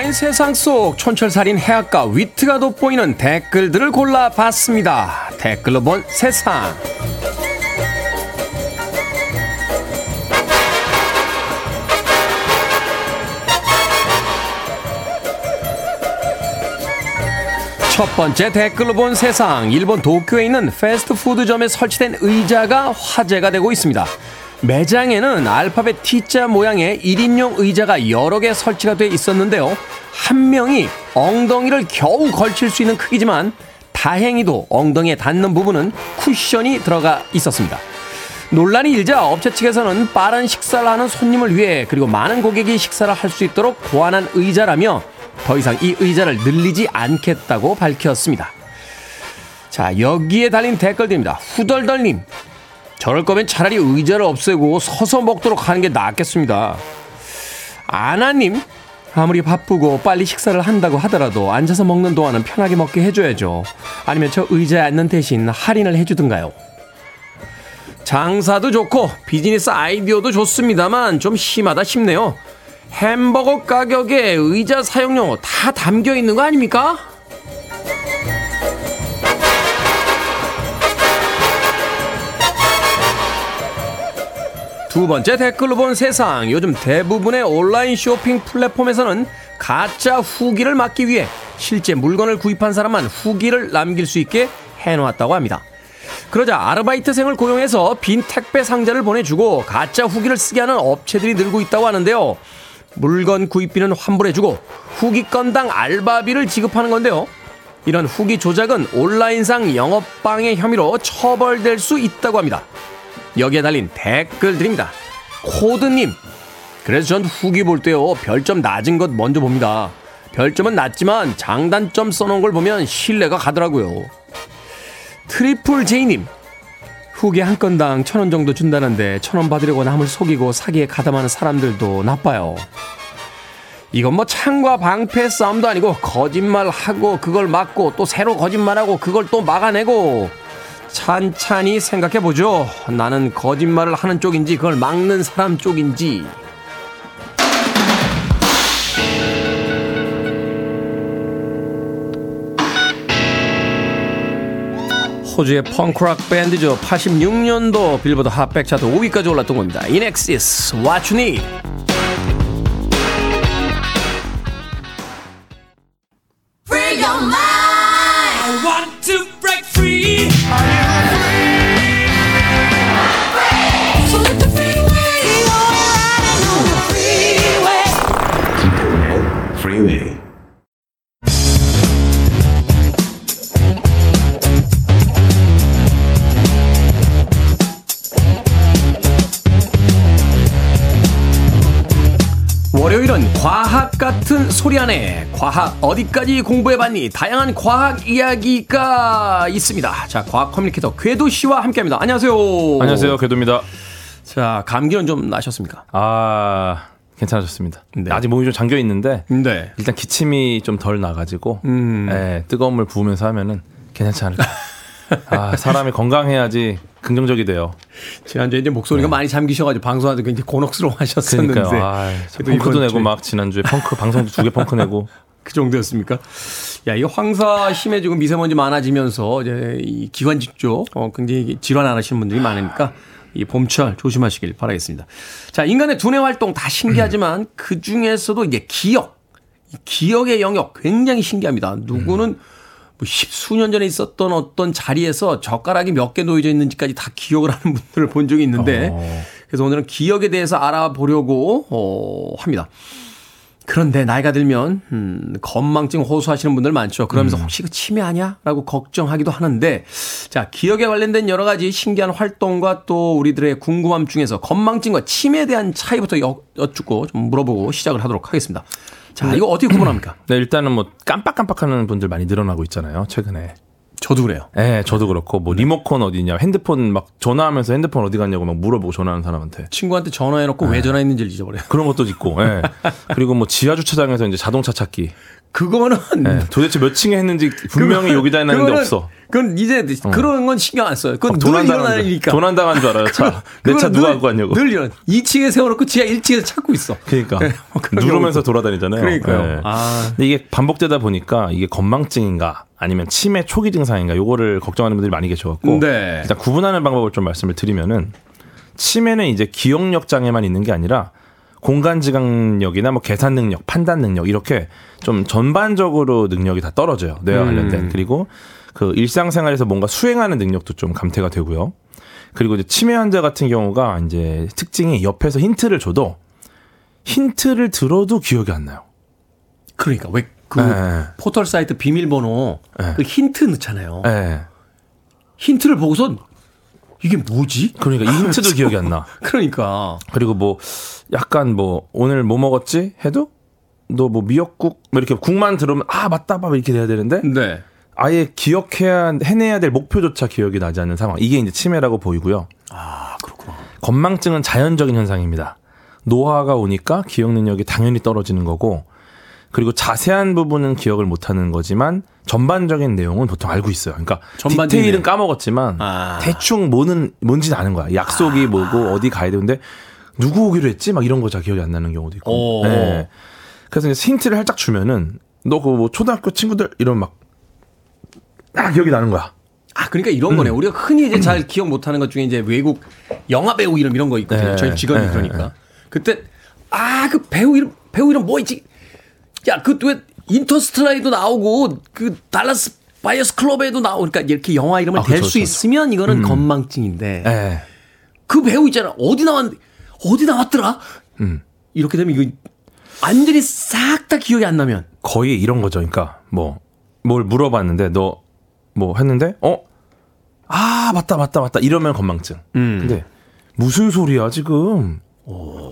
온라인 세상 속 촌철살인 해악과 위트가 돋보이는 댓글들을 골라봤습니다. 댓글로 본 세상. 첫 번째 댓글로 본 세상. 일본 도쿄에 있는 패스트푸드점에 설치된 의자가 화제가 되고 있습니다. 매장에는 알파벳 T자 모양의 1인용 의자가 여러 개 설치가 돼 있었는데요. 한 명이 엉덩이를 겨우 걸칠 수 있는 크기지만 다행히도 엉덩이에 닿는 부분은 쿠션이 들어가 있었습니다. 논란이 일자 업체 측에서는 빠른 식사를 하는 손님을 위해 그리고 많은 고객이 식사를 할 수 있도록 고안한 의자라며 더 이상 이 의자를 늘리지 않겠다고 밝혔습니다. 자, 여기에 달린 댓글들입니다. 후덜덜님, 저럴 거면 차라리 의자를 없애고 서서 먹도록 하는 게 낫겠습니다. 아나님, 아무리 바쁘고 빨리 식사를 한다고 하더라도 앉아서 먹는 동안은 편하게 먹게 해줘야죠. 아니면 저 의자에 앉는 대신 할인을 해주든가요. 장사도 좋고 비즈니스 아이디어도 좋습니다만 좀 심하다 싶네요. 햄버거 가격에 의자 사용료 다 담겨 있는 거 아닙니까? 두 번째 댓글로 본 세상. 요즘 대부분의 온라인 쇼핑 플랫폼에서는 가짜 후기를 막기 위해 실제 물건을 구입한 사람만 후기를 남길 수 있게 해놓았다고 합니다. 그러자 아르바이트생을 고용해서 빈 택배 상자를 보내주고 가짜 후기를 쓰게 하는 업체들이 늘고 있다고 하는데요. 물건 구입비는 환불해주고 후기 건당 알바비를 지급하는 건데요. 이런 후기 조작은 온라인상 영업방해 혐의로 처벌될 수 있다고 합니다. 여기에 달린 댓글들입니다. 코드님, 그래서 전 후기 볼 때요, 별점 낮은 것 먼저 봅니다. 별점은 낮지만 장단점 써놓은 걸 보면 신뢰가 가더라고요. 트리플 제이님, 후기 한 건당 천 원 정도 준다는데 천 원 받으려고 남을 속이고 사기에 가담하는 사람들도 나빠요. 이건 뭐 창과 방패 싸움도 아니고 거짓말하고 그걸 막고 또 새로 거짓말하고 그걸 또 막아내고 찬찬히 생각해 보죠. 나는 거짓말을 하는 쪽인지 그걸 막는 사람 쪽인지. 호주의 펑크락 밴드죠. 86년도 빌보드 핫백 차트 5위까지 올랐던 겁니다. 인엑시스, Need. 같은 소리 안에 과학 어디까지 공부해봤니? 다양한 과학 이야기가 있습니다. 자, 과학 커뮤니케이터 궤도 씨와 함께합니다. 안녕하세요. 안녕하세요, 궤도입니다. 자, 감기는 좀 나셨습니까? 아, 괜찮아졌습니다. 네. 아직 몸이 좀 잠겨 있는데 네. 일단 기침이 좀 덜 나가지고 음. 예, 뜨거운 물 부으면서 하면은 괜찮지 않을까. 아, 사람이 건강해야지 긍정적이 돼요. 지난주에 이제 목소리가 많이 잠기셔가지고 방송하도 굉장히 곤혹스러워 하셨었는데. 네. 그러니까요. 아, 펑크도 내고 막 지난주에 펑크 방송도 두 개 펑크 내고 그 정도였습니까? 야, 이 황사 심해지고 미세먼지 많아지면서 이제 이 기관지 쪽 어, 굉장히 질환 안 하시는 분들이 많으니까 이 봄철 조심하시길 바라겠습니다. 자, 인간의 두뇌 활동 다 신기하지만 그 중에서도 이제 기억, 이 기억의 영역 굉장히 신기합니다. 누구는 뭐 십수년 전에 있었던 어떤 자리에서 젓가락이 몇 개 놓여져 있는지까지 다 기억을 하는 분들을 본 적이 있는데 그래서 오늘은 기억에 대해서 알아보려고 어, 합니다. 그런데 나이가 들면 음, 건망증 호소하시는 분들 많죠. 그러면서 혹시 그 치매 아니야?라고 걱정하기도 하는데 자 기억에 관련된 여러 가지 신기한 활동과 또 우리들의 궁금함 중에서 건망증과 치매에 대한 차이부터 여, 여쭙고 좀 물어보고 시작을 하도록 하겠습니다. 자 이거 어떻게 구분합니까? 네, 일단은 뭐 깜빡깜빡하는 분들 많이 늘어나고 있잖아요, 최근에. 저도 그래요. 예, 저도 그렇고 뭐 리모컨 어디냐, 핸드폰 막 전화하면서 핸드폰 어디 갔냐고 막 물어보고 전화하는 사람한테 친구한테 전화해놓고 왜 전화했는지를 잊어버려요. 그런 것도 있고, 예. 그리고 뭐 지하 주차장에서 이제 자동차 찾기, 그거는 예. 도대체 몇 층에 했는지 분명히 여기다 해놨는데 그거는- 없어. 그건 이제 그런 건 신경 안 써요. 그건 늘 도난 당한 일어나는 줄, 일이니까. 도난 당한 줄 알아요. 차. 내 차 누가 늘- 갖고 왔냐고. 늘 이런 2층에 세워놓고 지하 1층에서 찾고 있어. 그러니까 네, 뭐 누르면서 돌아다니잖아요. 그러니까요. 예. 아. 근데 이게 반복되다 보니까 이게 건망증인가 아니면 치매 초기 증상인가 요거를 걱정하는 분들이 많이 계셔갖고 네. 일단 구분하는 방법을 좀 말씀을 드리면은 치매는 이제 기억력 장애만 있는 게 아니라 공간 지각력이나 뭐 계산 능력, 판단 능력 이렇게 좀 전반적으로 능력이 다 떨어져요. 뇌와 관련된 그리고 그 일상생활에서 뭔가 수행하는 능력도 좀 감퇴가 되고요. 그리고 이제 치매 환자 같은 경우가 이제 특징이 옆에서 힌트를 줘도 힌트를 들어도 기억이 안 나요. 그러니까 왜그 네. 포털 사이트 비밀번호 네. 그 힌트 넣잖아요. 예. 힌트를 보고선 이게 뭐지? 그러니까 이 힌트도 기억이 안 나. 그러니까 그리고 뭐 약간 뭐 오늘 뭐 먹었지 해도 너 뭐 미역국 뭐 이렇게 국만 들으면 아 맞다 봐 이렇게 돼야 되는데 네. 아예 기억해야 해내야 될 목표조차 기억이 나지 않는 상황. 이게 이제 치매라고 보이고요. 아 그렇구나. 건망증은 자연적인 현상입니다. 노화가 오니까 기억 능력이 당연히 떨어지는 거고 그리고 자세한 부분은 기억을 못 하는 거지만 전반적인 내용은 보통 알고 있어요. 그러니까 디테일은 내용. 까먹었지만 까먹었지만 대충 뭐는 뭔지는 아는 거야. 약속이 뭐고 어디 가야 되는데 누구 오기로 했지? 막 이런 거 잘 기억이 안 나는 경우도 있고. 오. 네. 그래서 이제 힌트를 살짝 주면은 너 그 뭐 초등학교 친구들 이런 막 아, 기억이 나는 거야. 아 그러니까 이런 음. 거네. 우리가 흔히 이제 잘 기억 못 하는 것 중에 이제 외국 영화 배우 이름 이런 거 있거든요. 네. 저희 직업이 네. 그러니까 그때 아 그 배우 이름 배우 이름 뭐 있지? 야 그 왜 인터스텔라에도 나오고 그 달라스 바이어스 클럽에도 나오고 그러니까 이렇게 영화 이름을 아, 댈 그쵸, 수 그쵸, 있으면 이거는 건망증인데 예. 그 배우 있잖아. 어디 나왔는데, 어디 나왔더라? 음. 이렇게 되면 이거 완전히 싹 다 기억이 안 나면. 거의 이런 거죠. 그러니까 뭐 뭘 물어봤는데 너 뭐 했는데 어? 아 맞다 맞다 맞다 이러면 건망증. 음. 근데 무슨 소리야 지금?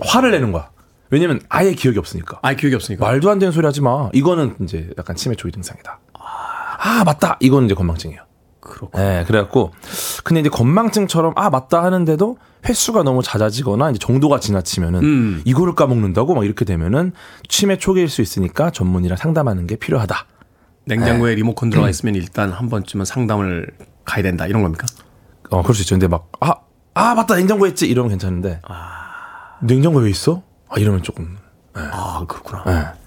화를 내는 거야. 왜냐면 아예 기억이 없으니까. 아, 기억이 없으니까. 말도 안 되는 소리 하지 마. 이거는 이제 약간 치매 초기 증상이다. 아 맞다. 이거는 이제 건망증이에요. 그렇고. 네, 그래갖고 근데 이제 건망증처럼 아 맞다 하는데도 횟수가 너무 잦아지거나 이제 정도가 지나치면은 음. 이거를 까먹는다고 막 이렇게 되면은 치매 초기일 수 있으니까 전문의랑 상담하는 게 필요하다. 냉장고에 네. 리모컨 음. 들어가 있으면 일단 한 번쯤은 상담을 가야 된다. 이런 겁니까? 어, 그럴 수 있죠. 근데 막, 아, 아, 맞다. 냉장고에 있지. 이러면 괜찮은데. 냉장고에 왜 있어? 아, 이러면 조금. 아, 그렇구나. 예.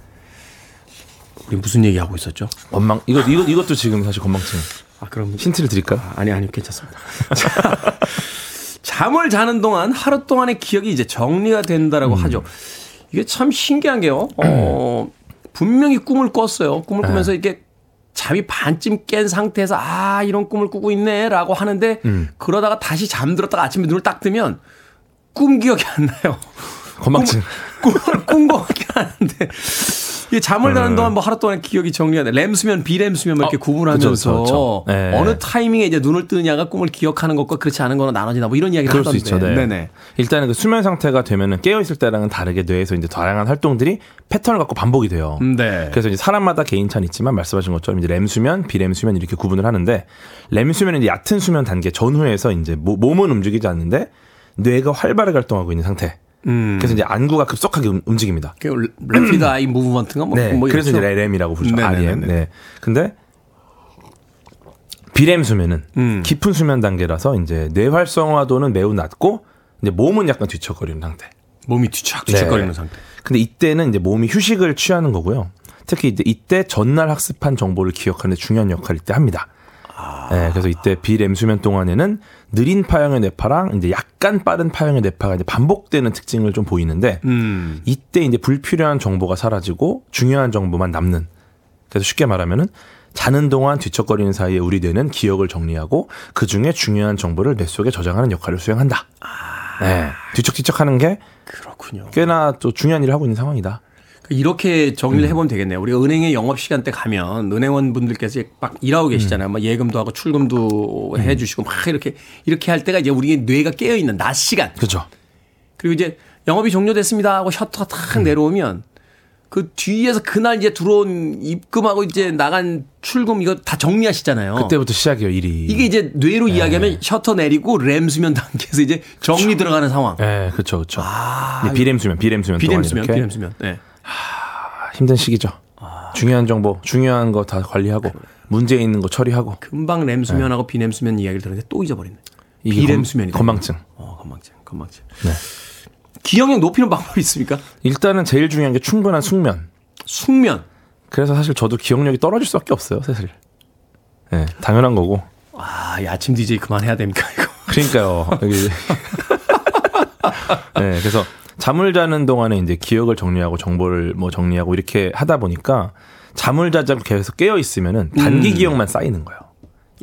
우리 무슨 얘기 하고 있었죠? 건망, 이거, 이거, 이것도 지금 사실 건망증. 아, 그럼 힌트를 드릴까요? 아 니 아니 괜찮습니다. 자, 잠을 자는 동안 하루 동안의 기억이 이제 정리가 된다라고 음. 하죠. 이게 참 신기한 게요. 어, 분명히 꿈을 꿨어요. 꿈을 네. 꾸면서 이게 잠이 반쯤 깬 상태에서 아 이런 꿈을 꾸고 있네라고 하는데 음. 그러다가 다시 잠들었다가 아침에 눈을 딱 뜨면 꿈 기억이 안 나요. 건망증. 꿈을 꾼것 같긴 하는데 이게 잠을 자는 동안 뭐 하루 동안 기억이 정리가 돼. 램 수면, 비램 수면 뭐 이렇게 어, 구분하면서 그쵸, 그쵸, 그쵸. 네. 어느 타이밍에 이제 눈을 뜨느냐가 꿈을 기억하는 것과 그렇지 않은 거는 나눠지나 뭐 이런 이야기를 그럴 수 하던데. 있죠. 네. 네네. 일단은 그 수면 상태가 되면은 깨어 있을 때랑은 다르게 뇌에서 이제 다양한 활동들이 패턴을 갖고 반복이 돼요. 네. 그래서 이제 사람마다 개인차는 있지만 말씀하신 것처럼 이제 렘 수면, 비렘 수면 이렇게 구분을 하는데 렘 수면은 이제 얕은 수면 단계 전후에서 이제 모- 몸은 움직이지 않는데 뇌가 활발하게 활동하고 있는 상태. 음. 그래서 이제 안구가 급속하게 움- 움직입니다. 그 래피드 아이 무브먼트가 뭐, 네. 뭐 그래서? 이제 RM이라고 부르죠. 네네네네. REM. 네. 근데 비렘 수면은 음. 깊은 수면 단계라서 이제 뇌 활성화도는 매우 낮고 이제 몸은 약간 뒤척거리는 상태. 몸이 뒤척 뒤척거리는 네. 상태. 근데 이때는 이제 몸이 휴식을 취하는 거고요. 특히 이제 이때 전날 학습한 정보를 기억하는 데 중요한 역할을 이때 합니다. 네, 그래서 이때 비렘 수면 동안에는 느린 파형의 뇌파랑 이제 약간 빠른 파형의 뇌파가 이제 반복되는 특징을 좀 보이는데 음. 이때 이제 불필요한 정보가 사라지고 중요한 정보만 남는. 그래서 쉽게 말하면은 자는 동안 뒤척거리는 사이에 우리 뇌는 기억을 정리하고 그 중에 중요한 정보를 뇌 속에 저장하는 역할을 수행한다. 네, 뒤척뒤척하는 게 그렇군요. 꽤나 또 중요한 일을 하고 있는 상황이다. 이렇게 정리를 해보면 되겠네요. 우리가 은행에 영업 시간 때 가면 은행원 분들께서 막 일하고 계시잖아요. 막 예금도 하고 출금도 해주시고 막 이렇게 이렇게 할 때가 이제 우리 뇌가 깨어 있는 낮 시간. 그죠? 그리고 이제 영업이 종료됐습니다 하고 셔터가 탁 내려오면 그 뒤에서 그날 이제 들어온 입금하고 이제 나간 출금 이거 다 정리하시잖아요. 그때부터 시작이에요, 일이. 이게 이제 뇌로 이야기하면 셔터 내리고 램 수면 단계에서 이제 정리 들어가는 상황. 예, 그렇죠, 그렇죠. 아, 비렘 수면, 비렘 수면 동안 수면, 비렘 수면. 네. 힘든 시기죠. 중요한 정보, 중요한 거 다 관리하고 문제 있는 거 처리하고 금방 램 수면하고 비렘 수면 이야기를 들었는데 또 잊어버리네. 이게 비렘 검- 수면이 건망증. 어, 건망증, 건망증. 네. 기억력 높이는 방법이 있습니까? 일단은 제일 중요한 게 충분한 숙면. 숙면. 그래서 사실 저도 기억력이 떨어질 수밖에 없어요, 사실. 예, 당연한 거고. 아, 이 아침 DJ 그만해야 됩니까, 이거? 그러니까요. 여기. 네, 그래서 잠을 자는 동안에 이제 기억을 정리하고 정보를 뭐 정리하고 이렇게 하다 보니까 잠을 않고 계속 깨어 있으면은 단기 음. 기억만 쌓이는 거예요.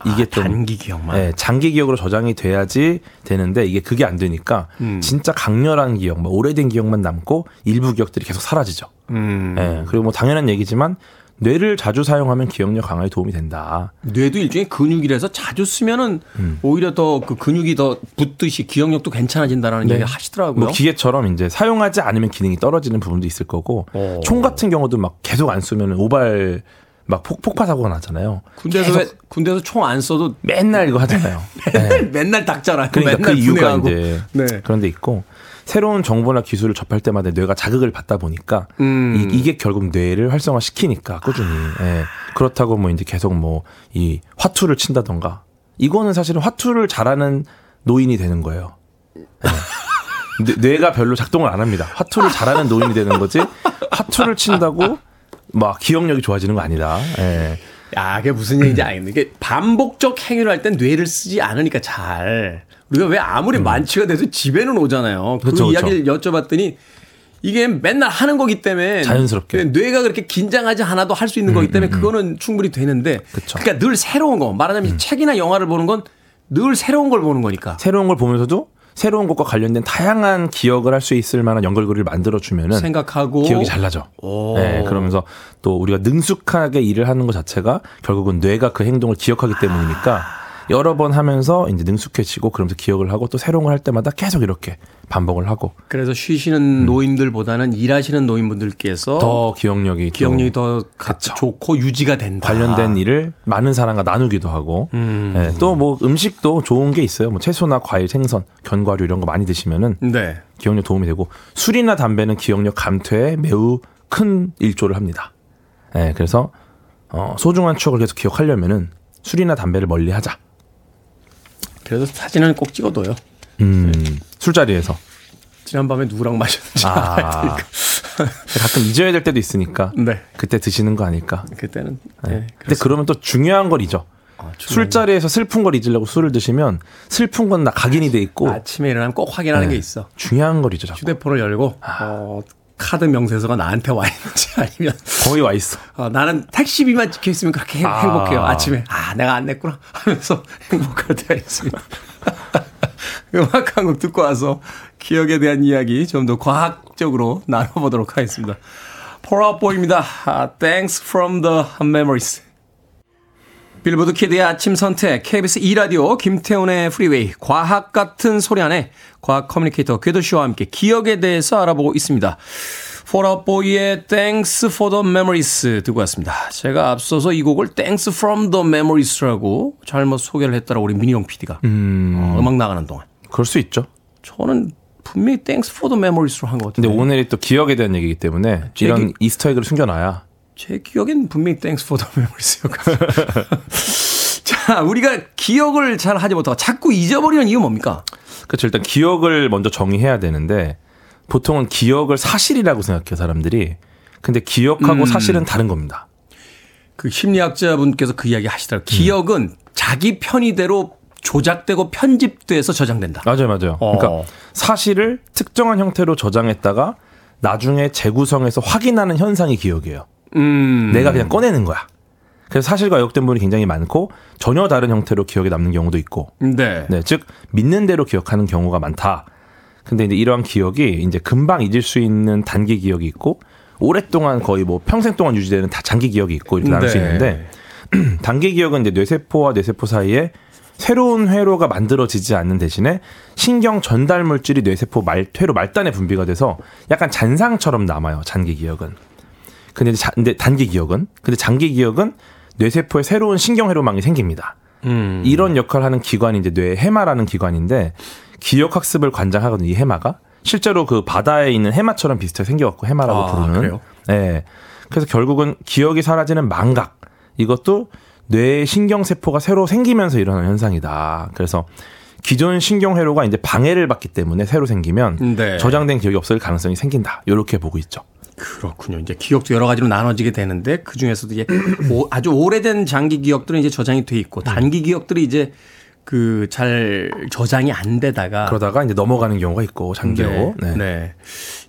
이게 좀 단기 기억만. 네, 장기 기억으로 저장이 돼야지 되는데 이게 그게 안 되니까 음. 진짜 강렬한 기억, 뭐 오래된 기억만 남고 일부 기억들이 계속 사라지죠. 음. 예, 그리고 뭐 당연한 얘기지만 뇌를 자주 사용하면 기억력 강화에 도움이 된다. 뇌도 일종의 근육이라서 자주 쓰면은 음. 오히려 더 그 근육이 더 붙듯이 기억력도 괜찮아진다라는 네. 얘기 하시더라고요. 뭐 기계처럼 이제 사용하지 않으면 기능이 떨어지는 부분도 있을 거고 어. 총 같은 경우도 막 계속 안 쏘면 오발 막 폭, 폭파 사고가 나잖아요. 군대에서 군대에서 총 안 써도 맨날 이거 하잖아요. 네. 맨날 닦잖아요. 그러니까 맨날 그 이유가 분해하고. 이제 네. 그런 데 있고 새로운 정보나 기술을 접할 때마다 뇌가 자극을 받다 보니까 음. 이, 게 결국 뇌를 활성화 시키니까 꾸준히 예. 그렇다고 뭐 이제 계속 뭐 이 화투를 친다던가 이거는 사실은 화투를 잘하는 노인이 되는 거예요. 예. 뇌- 뇌가 별로 작동을 안 합니다. 화투를 잘하는 노인이 되는 거지 화투를 친다고 막 기억력이 좋아지는 거 아니다. 예. 야, 그게 무슨 얘기인지 알겠네. 이게 반복적 행위를 할 땐 뇌를 쓰지 않으니까 잘. 우리가 왜 아무리 만취가 돼도 집에는 오잖아요. 그 음. 그쵸, 그쵸. 이야기를 여쭤봤더니 이게 맨날 하는 거기 때문에 자연스럽게. 음, 뇌가 그렇게 긴장하지 않아도 할 수 있는 거기 때문에 그거는 충분히 되는데 그쵸. 음. 그러니까 늘 새로운 거 말하자면 책이나 영화를 보는 건 늘 새로운 걸 보는 거니까. 새로운 걸 보면서도 새로운 것과 관련된 다양한 기억을 할 수 있을 만한 연결고리를 만들어 주면은 생각하고 기억이 잘 나죠. 오. 네, 그러면서 또 우리가 능숙하게 일을 하는 것 자체가 결국은 뇌가 그 행동을 기억하기 때문이니까 여러 번 하면서 이제 능숙해지고 그러면서 기억을 하고 또 새로운 걸 할 때마다 계속 이렇게 반복을 하고 그래서 쉬시는 노인들보다는 일하시는 노인분들께서 음. 더 기억력이 또 기억력이 더 가- 그쵸. 좋고 유지가 된다. 관련된 일을 많은 사람과 나누기도 하고 음. 또뭐 음식도 좋은 게 있어요. 뭐 채소나 과일, 생선, 견과류 이런 거 많이 드시면은 네. 기억력 도움이 되고 술이나 담배는 기억력 감퇴에 매우 큰 일조를 합니다. 예, 그래서 어, 소중한 추억을 계속 기억하려면은 술이나 담배를 멀리 하자. 그래서 사진은 꼭 찍어둬요. 음, 술자리에서 지난밤에 누구랑 마셨는지 아. 알아야 되니까. 가끔 잊어야 될 때도 있으니까 네. 그때 드시는 거 아닐까. 그때는. 네. 네. 근데 그러면 또 중요한 걸 잊어. 아, 술자리에서 슬픈 걸 잊으려고 술을 드시면 슬픈 건나 각인이 돼 있고 아침에 일어나면 꼭 확인하는 네. 게 있어. 중요한 걸 잊어 자꾸. 휴대폰을 열고 어, 카드 명세서가 나한테 와 있는지 아니면 거의 와 있어. 어, 나는 택시비만 찍혀 있으면 그렇게 행- 아. 행복해요. 아침에 아 내가 안 냈구나 하면서 행복할 때가 있습니다. 음악 한 곡 듣고 와서 기억에 대한 이야기 좀 더 과학적으로 나눠보도록 하겠습니다. 폴아웃보입니다. 아, Thanks from the memories. 빌보드 키드의 아침 선택, KBS 2라디오, 김태훈의 프리웨이, 과학 같은 소리 하네 과학 커뮤니케이터 궤도 씨와 함께 기억에 대해서 알아보고 있습니다. 폴아웃보이의 Thanks for the memories 듣고 왔습니다. 제가 앞서서 이 곡을 Thanks from the memories라고 잘못 소개를 했더라 우리 민희용 PD가. 음. 어, 음악 나가는 동안. 그럴 수 있죠. 저는 분명히 Thanks for the memories로 한것 근데 같은데. 오늘이 또 기억에 대한 얘기이기 때문에 제 이런 기- 이스터에그를 숨겨놔야 제 기억엔 분명히 Thanks for the memories였거든요. 자, 우리가 기억을 잘 하지 못하고 자꾸 잊어버리는 이유 뭡니까? 그렇죠. 일단 기억을 먼저 정의해야 되는데 보통은 기억을 사실이라고 생각해요 사람들이. 근데 기억하고 음. 사실은 다른 겁니다. 그 심리학자분께서 그 이야기 하시더라고요. 기억은 자기 편의대로 조작되고 편집돼서 저장된다. 맞아요, 맞아요. 어. 그러니까 사실을 특정한 형태로 저장했다가 나중에 재구성해서 확인하는 현상이 기억이에요. 음. 내가 그냥 꺼내는 거야. 그래서 사실과 왜곡된 부분이 굉장히 많고 전혀 다른 형태로 기억에 남는 경우도 있고, 네. 네, 즉 믿는 대로 기억하는 경우가 많다. 근데 이제 이러한 기억이 이제 금방 잊을 수 있는 단기 기억이 있고 오랫동안 거의 뭐 평생 동안 유지되는 다 장기 기억이 있고 이렇게 나눌 수 네. 있는데 단기 기억은 이제 뇌세포와 뇌세포 사이에 새로운 회로가 만들어지지 않는 대신에 신경 전달 물질이 뇌세포 말, 회로 말단에 분비가 돼서 약간 잔상처럼 남아요. 장기 기억은. 근데, 자- 근데 단기 기억은 근데 장기 기억은 뇌세포에 새로운 신경 회로망이 생깁니다. 음. 이런 역할을 하는 기관이 이제 뇌 해마라는 기관인데 기억 학습을 관장하거든요. 이 해마가 실제로 그 바다에 있는 해마처럼 비슷하게 생겨갖고 해마라고 아, 부르는. 그래요? 네. 그래서 결국은 기억이 사라지는 망각 이것도 뇌 신경 세포가 새로 생기면서 일어나는 현상이다. 그래서 기존 신경 회로가 이제 방해를 받기 때문에 새로 생기면 네. 저장된 기억이 없을 가능성이 생긴다. 이렇게 보고 있죠. 그렇군요. 이제 기억도 여러 가지로 나눠지게 되는데 그 중에서도 이제 오- 아주 오래된 장기 기억들은 이제 저장이 돼 있고 단기 기억들이 이제 그 잘 저장이 안 되다가 그러다가 이제 넘어가는 경우가 있고 장기로. 네. 네.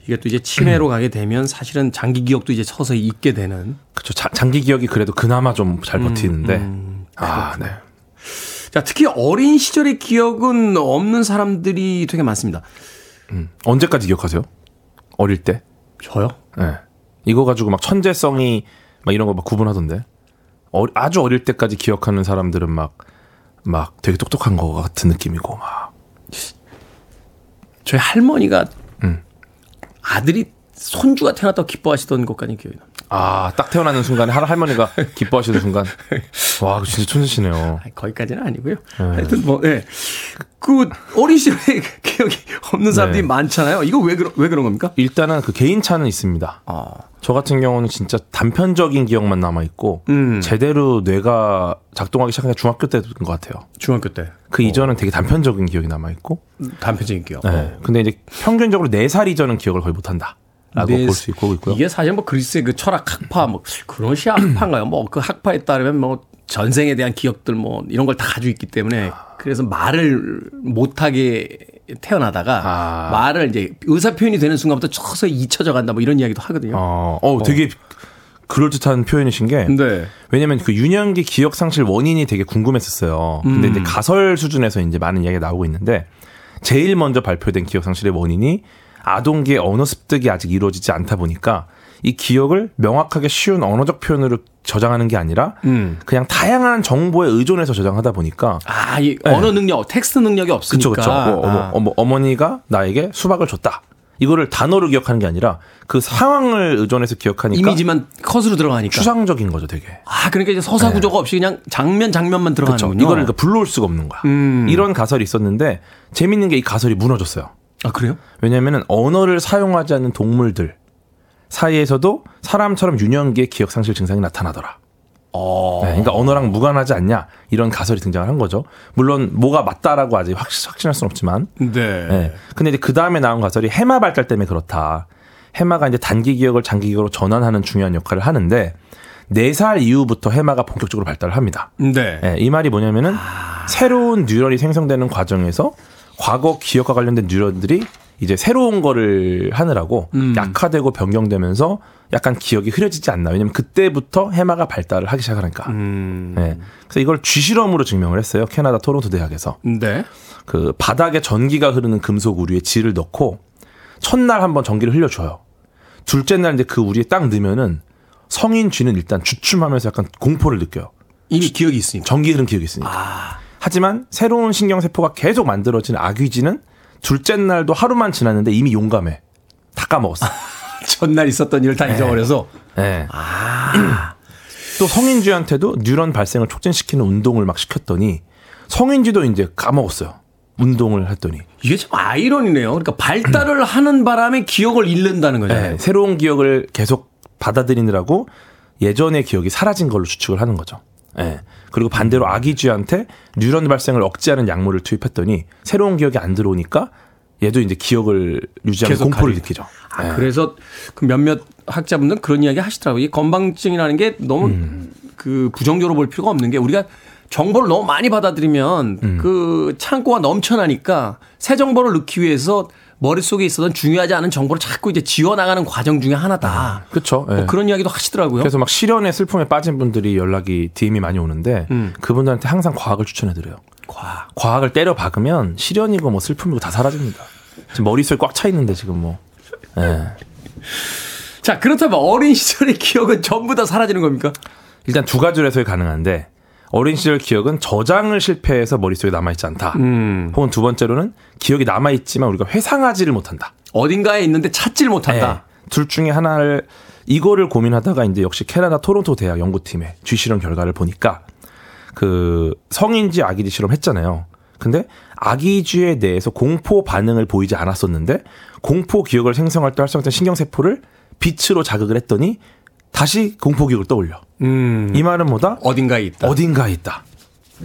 이게 또 이제 치매로 가게 되면 사실은 장기 기억도 이제 서서히 잊게 되는. 그렇죠. 자- 장기 기억이 그래도 그나마 좀 잘 버티는데. 음, 아, 네. 자, 특히 어린 시절의 기억은 없는 사람들이 되게 많습니다. 언제까지 기억하세요? 어릴 때? 저요? 예. 이거 가지고 막 천재성이 막 이런 거 막 구분하던데. 어, 아주 어릴 때까지 기억하는 사람들은 막, 막 되게 똑똑한 거 같은 느낌이고, 막. 저희 할머니가 음. 아들이 손주가 태어났다고 기뻐하시던 것까지 기억이 납니다. 아, 딱 태어나는 순간에 할- 할머니가 기뻐하시는 순간. 와, 진짜 천재시네요. 아니, 거기까지는 아니고요. 하여튼 뭐, 예. 그 어린 시절에 기억이 없는 사람들이 네. 많잖아요. 이거 왜, 그러, 왜 그런 겁니까? 일단은 그 개인차는 있습니다. 아, 저 같은 경우는 진짜 단편적인 기억만 남아있고, 음. 제대로 뇌가 작동하기 시작한 게 중학교 때인 것 같아요. 중학교 때. 그 이전은 되게 단편적인 기억이 남아있고, 단편적인 기억. 네. 근데 이제 평균적으로 4살 이전은 기억을 거의 못한다. 라고 네, 볼수 있고 있고요. 이게 사실 뭐 그리스의 그 철학 학파 뭐 그런 시 학파인가요? 뭐 그 학파에 따르면 뭐 전생에 대한 기억들 뭐 이런 걸 다 가지고 있기 때문에 그래서 말을 못하게 태어나다가 아. 말을 이제 의사 표현이 되는 순간부터 서서히 잊혀져 간다 뭐 이런 이야기도 하거든요. 어, 어, 되게 그럴듯한 표현이신 게 네. 왜냐면 그 유년기 기억 상실 원인이 되게 궁금했었어요. 근데 음. 이제 가설 수준에서 이제 많은 이야기가 나오고 있는데 제일 먼저 발표된 기억 상실의 원인이 아동기의 언어 습득이 아직 이루어지지 않다 보니까 이 기억을 명확하게 쉬운 언어적 표현으로 저장하는 게 아니라 음. 그냥 다양한 정보에 의존해서 저장하다 보니까 아, 이 네. 언어 능력, 텍스트 능력이 없으니까. 그쵸. 뭐 어머, 아. 어머, 어머니가 나에게 수박을 줬다. 이거를 단어로 기억하는 게 아니라 그 상황을 의존해서 기억하니까 이미지만 컷으로 들어가니까. 추상적인 거죠, 되게. 아, 그러니까 이제 서사 구조가 없이 그냥 장면 장면만 그렇죠. 들어가는군요. 이거를 그러니까 불러올 수가 없는 거야. 음. 이런 가설이 있었는데 재밌는 게 이 가설이 무너졌어요. 아, 그래요? 왜냐하면 언어를 사용하지 않는 동물들 사이에서도 사람처럼 유년기의 기억 상실 증상이 나타나더라. 어. 네, 그러니까 언어랑 무관하지 않냐 이런 가설이 등장을 한 거죠. 물론 뭐가 맞다라고 아직 확, 확신할 수는 없지만. 네. 네. 근데 이제 그 다음에 나온 가설이 해마 발달 때문에 그렇다. 해마가 이제 단기 기억을 장기 기억으로 전환하는 중요한 역할을 하는데 4살 이후부터 해마가 본격적으로 발달을 합니다. 네. 예, 이 말이 뭐냐면은 새로운 뉴런이 생성되는 과정에서 과거 기억과 관련된 뉴런들이 이제 새로운 거를 하느라고 음. 약화되고 변경되면서 약간 기억이 흐려지지 않나. 왜냐면 그때부터 해마가 발달을 하기 시작하니까. 음. 예. 그래서 이걸 쥐실험으로 증명을 했어요. 캐나다 토론토 대학에서. 네. 그 바닥에 전기가 흐르는 금속 우류에 질을 넣고 첫날 한번 전기를 흘려줘요. 둘째 날 이제 그 우리에 딱 넣으면은 성인 쥐는 일단 주춤하면서 약간 공포를 느껴요. 이미 기억이 있으니까. 전기 흐름 기억이 있으니까. 아, 하지만 새로운 신경세포가 계속 만들어지는 아귀쥐는 둘째 날도 하루만 지났는데 이미 용감해. 다 까먹었어. 전날 있었던 일을 다 잊어버려서. 네. 아, 또 성인쥐한테도 뉴런 발생을 촉진시키는 운동을 막 시켰더니 성인쥐도 이제 까먹었어요. 운동을 했더니. 이게 참 아이러니네요. 그러니까 발달을 하는 바람에 기억을 잃는다는 거잖아요. 네, 새로운 기억을 계속 받아들이느라고 예전의 기억이 사라진 걸로 추측을 하는 거죠. 예. 그리고 반대로 아기 쥐한테 뉴런 발생을 억제하는 약물을 투입했더니 새로운 기억이 안 들어오니까 얘도 이제 기억을 유지하는 공포를 가리고. 느끼죠. 아, 예. 그래서 그 몇몇 학자분들은 그런 이야기 하시더라고요. 이 건방증이라는 게 너무 음. 그 부정적으로 볼 필요가 없는 게 우리가 정보를 너무 많이 받아들이면 음. 그 창고가 넘쳐나니까 새 정보를 넣기 위해서 머릿속에 있었던 중요하지 않은 정보를 자꾸 이제 지워나가는 과정 중에 하나다. 그렇죠. 예. 뭐 그런 이야기도 하시더라고요. 그래서 막 실연의 슬픔에 빠진 분들이 연락이 DM이 많이 오는데 음. 그분들한테 항상 과학을 추천해 드려요. 과. 과학을 때려 박으면 실연이고 뭐 슬픔이고 다 사라집니다. 지금 머릿속에 꽉 차 있는데 지금 뭐. 예. 자, 그렇다면 어린 시절의 기억은 전부 다 사라지는 겁니까? 일단 두 가지로 해석이 가능한데 어린 시절 기억은 저장을 실패해서 머릿속에 남아있지 않다. 음. 혹은 두 번째로는 기억이 남아있지만 우리가 회상하지를 못한다. 어딘가에 있는데 찾지를 못한다. 예. 둘 중에 하나를 이거를 고민하다가 이제 역시 캐나다 토론토 대학 연구팀의 쥐 실험 결과를 보니까 그 성인쥐 아기쥐 실험 했잖아요. 근데 아기쥐에 대해서 공포 반응을 보이지 않았었는데 공포 기억을 생성할 때 활성화된 신경세포를 빛으로 자극을 했더니 다시 공포 기억을 떠올려. 음. 이 말은 뭐다? 어딘가에 있다. 어딘가에 있다.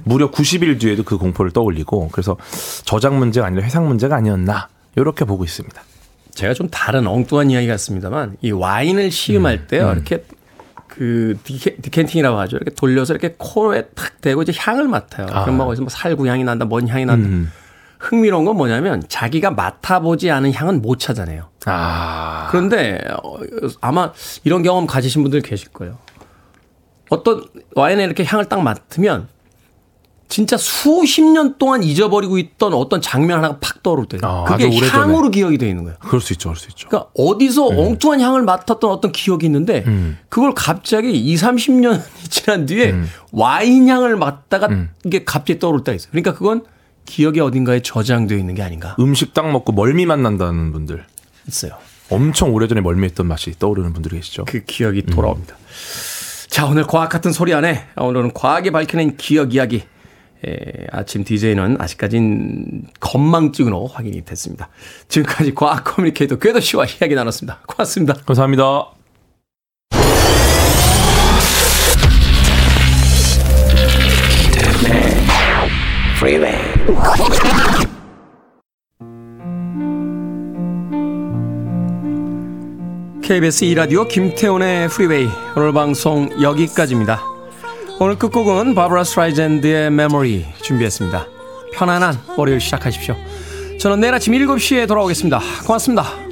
무려 90일 뒤에도 그 공포를 떠올리고 그래서 저장 문제가 아니라 회상 문제가 아니었나 이렇게 보고 있습니다. 제가 좀 다른 엉뚱한 이야기 같습니다만 이 와인을 시음할 때요 이렇게 그 디케, 디켄팅이라고 하죠 이렇게 돌려서 이렇게 코에 탁 대고 이제 향을 맡아요. 그럼 막 어디서 뭐 살구 향이 난다, 뭔 향이 난다. 음. 흥미로운 건 뭐냐면 자기가 맡아보지 않은 향은 못 찾아내요. 아. 그런데 어, 아마 이런 경험 가지신 분들 계실 거예요. 어떤 와인에 이렇게 향을 딱 맡으면 진짜 수십 년 동안 잊어버리고 있던 어떤 장면 하나가 팍 떠오를 때요. 아, 그게. 향으로 기억이 되어 있는 거예요. 그럴 수 있죠, 그럴 수 있죠. 그러니까 어디서 엉뚱한 향을 맡았던 어떤 기억이 있는데 음. 그걸 갑자기 2, 30년이 지난 뒤에 와인 향을 맡다가 음. 이게 갑자기 떠오를 때가 있어요. 그러니까 그건 기억의 어딘가에 저장되어 있는 게 아닌가 음식 딱 먹고 멀미만 난다는 분들. 있어요. 엄청 오래전에 멀미했던 맛이 떠오르는 분들이 계시죠. 그 기억이 돌아옵니다. 자, 오늘 과학 같은 소리 안에 오늘은 과학이 밝혀낸 기억 이야기. 에, 아침 DJ는 아직까진 건망증으로 확인이 됐습니다. 지금까지 과학 커뮤니케이터 궤도 씨와 이야기 나눴습니다. 고맙습니다. 감사합니다. Freeway. KBS 2라디오 김태훈의 프리웨이 오늘 방송 여기까지입니다. 오늘 끝곡은 바브라 스트라이젠드의 메모리 준비했습니다. 편안한 월요일 시작하십시오. 저는 내일 아침 7시에 돌아오겠습니다. 고맙습니다.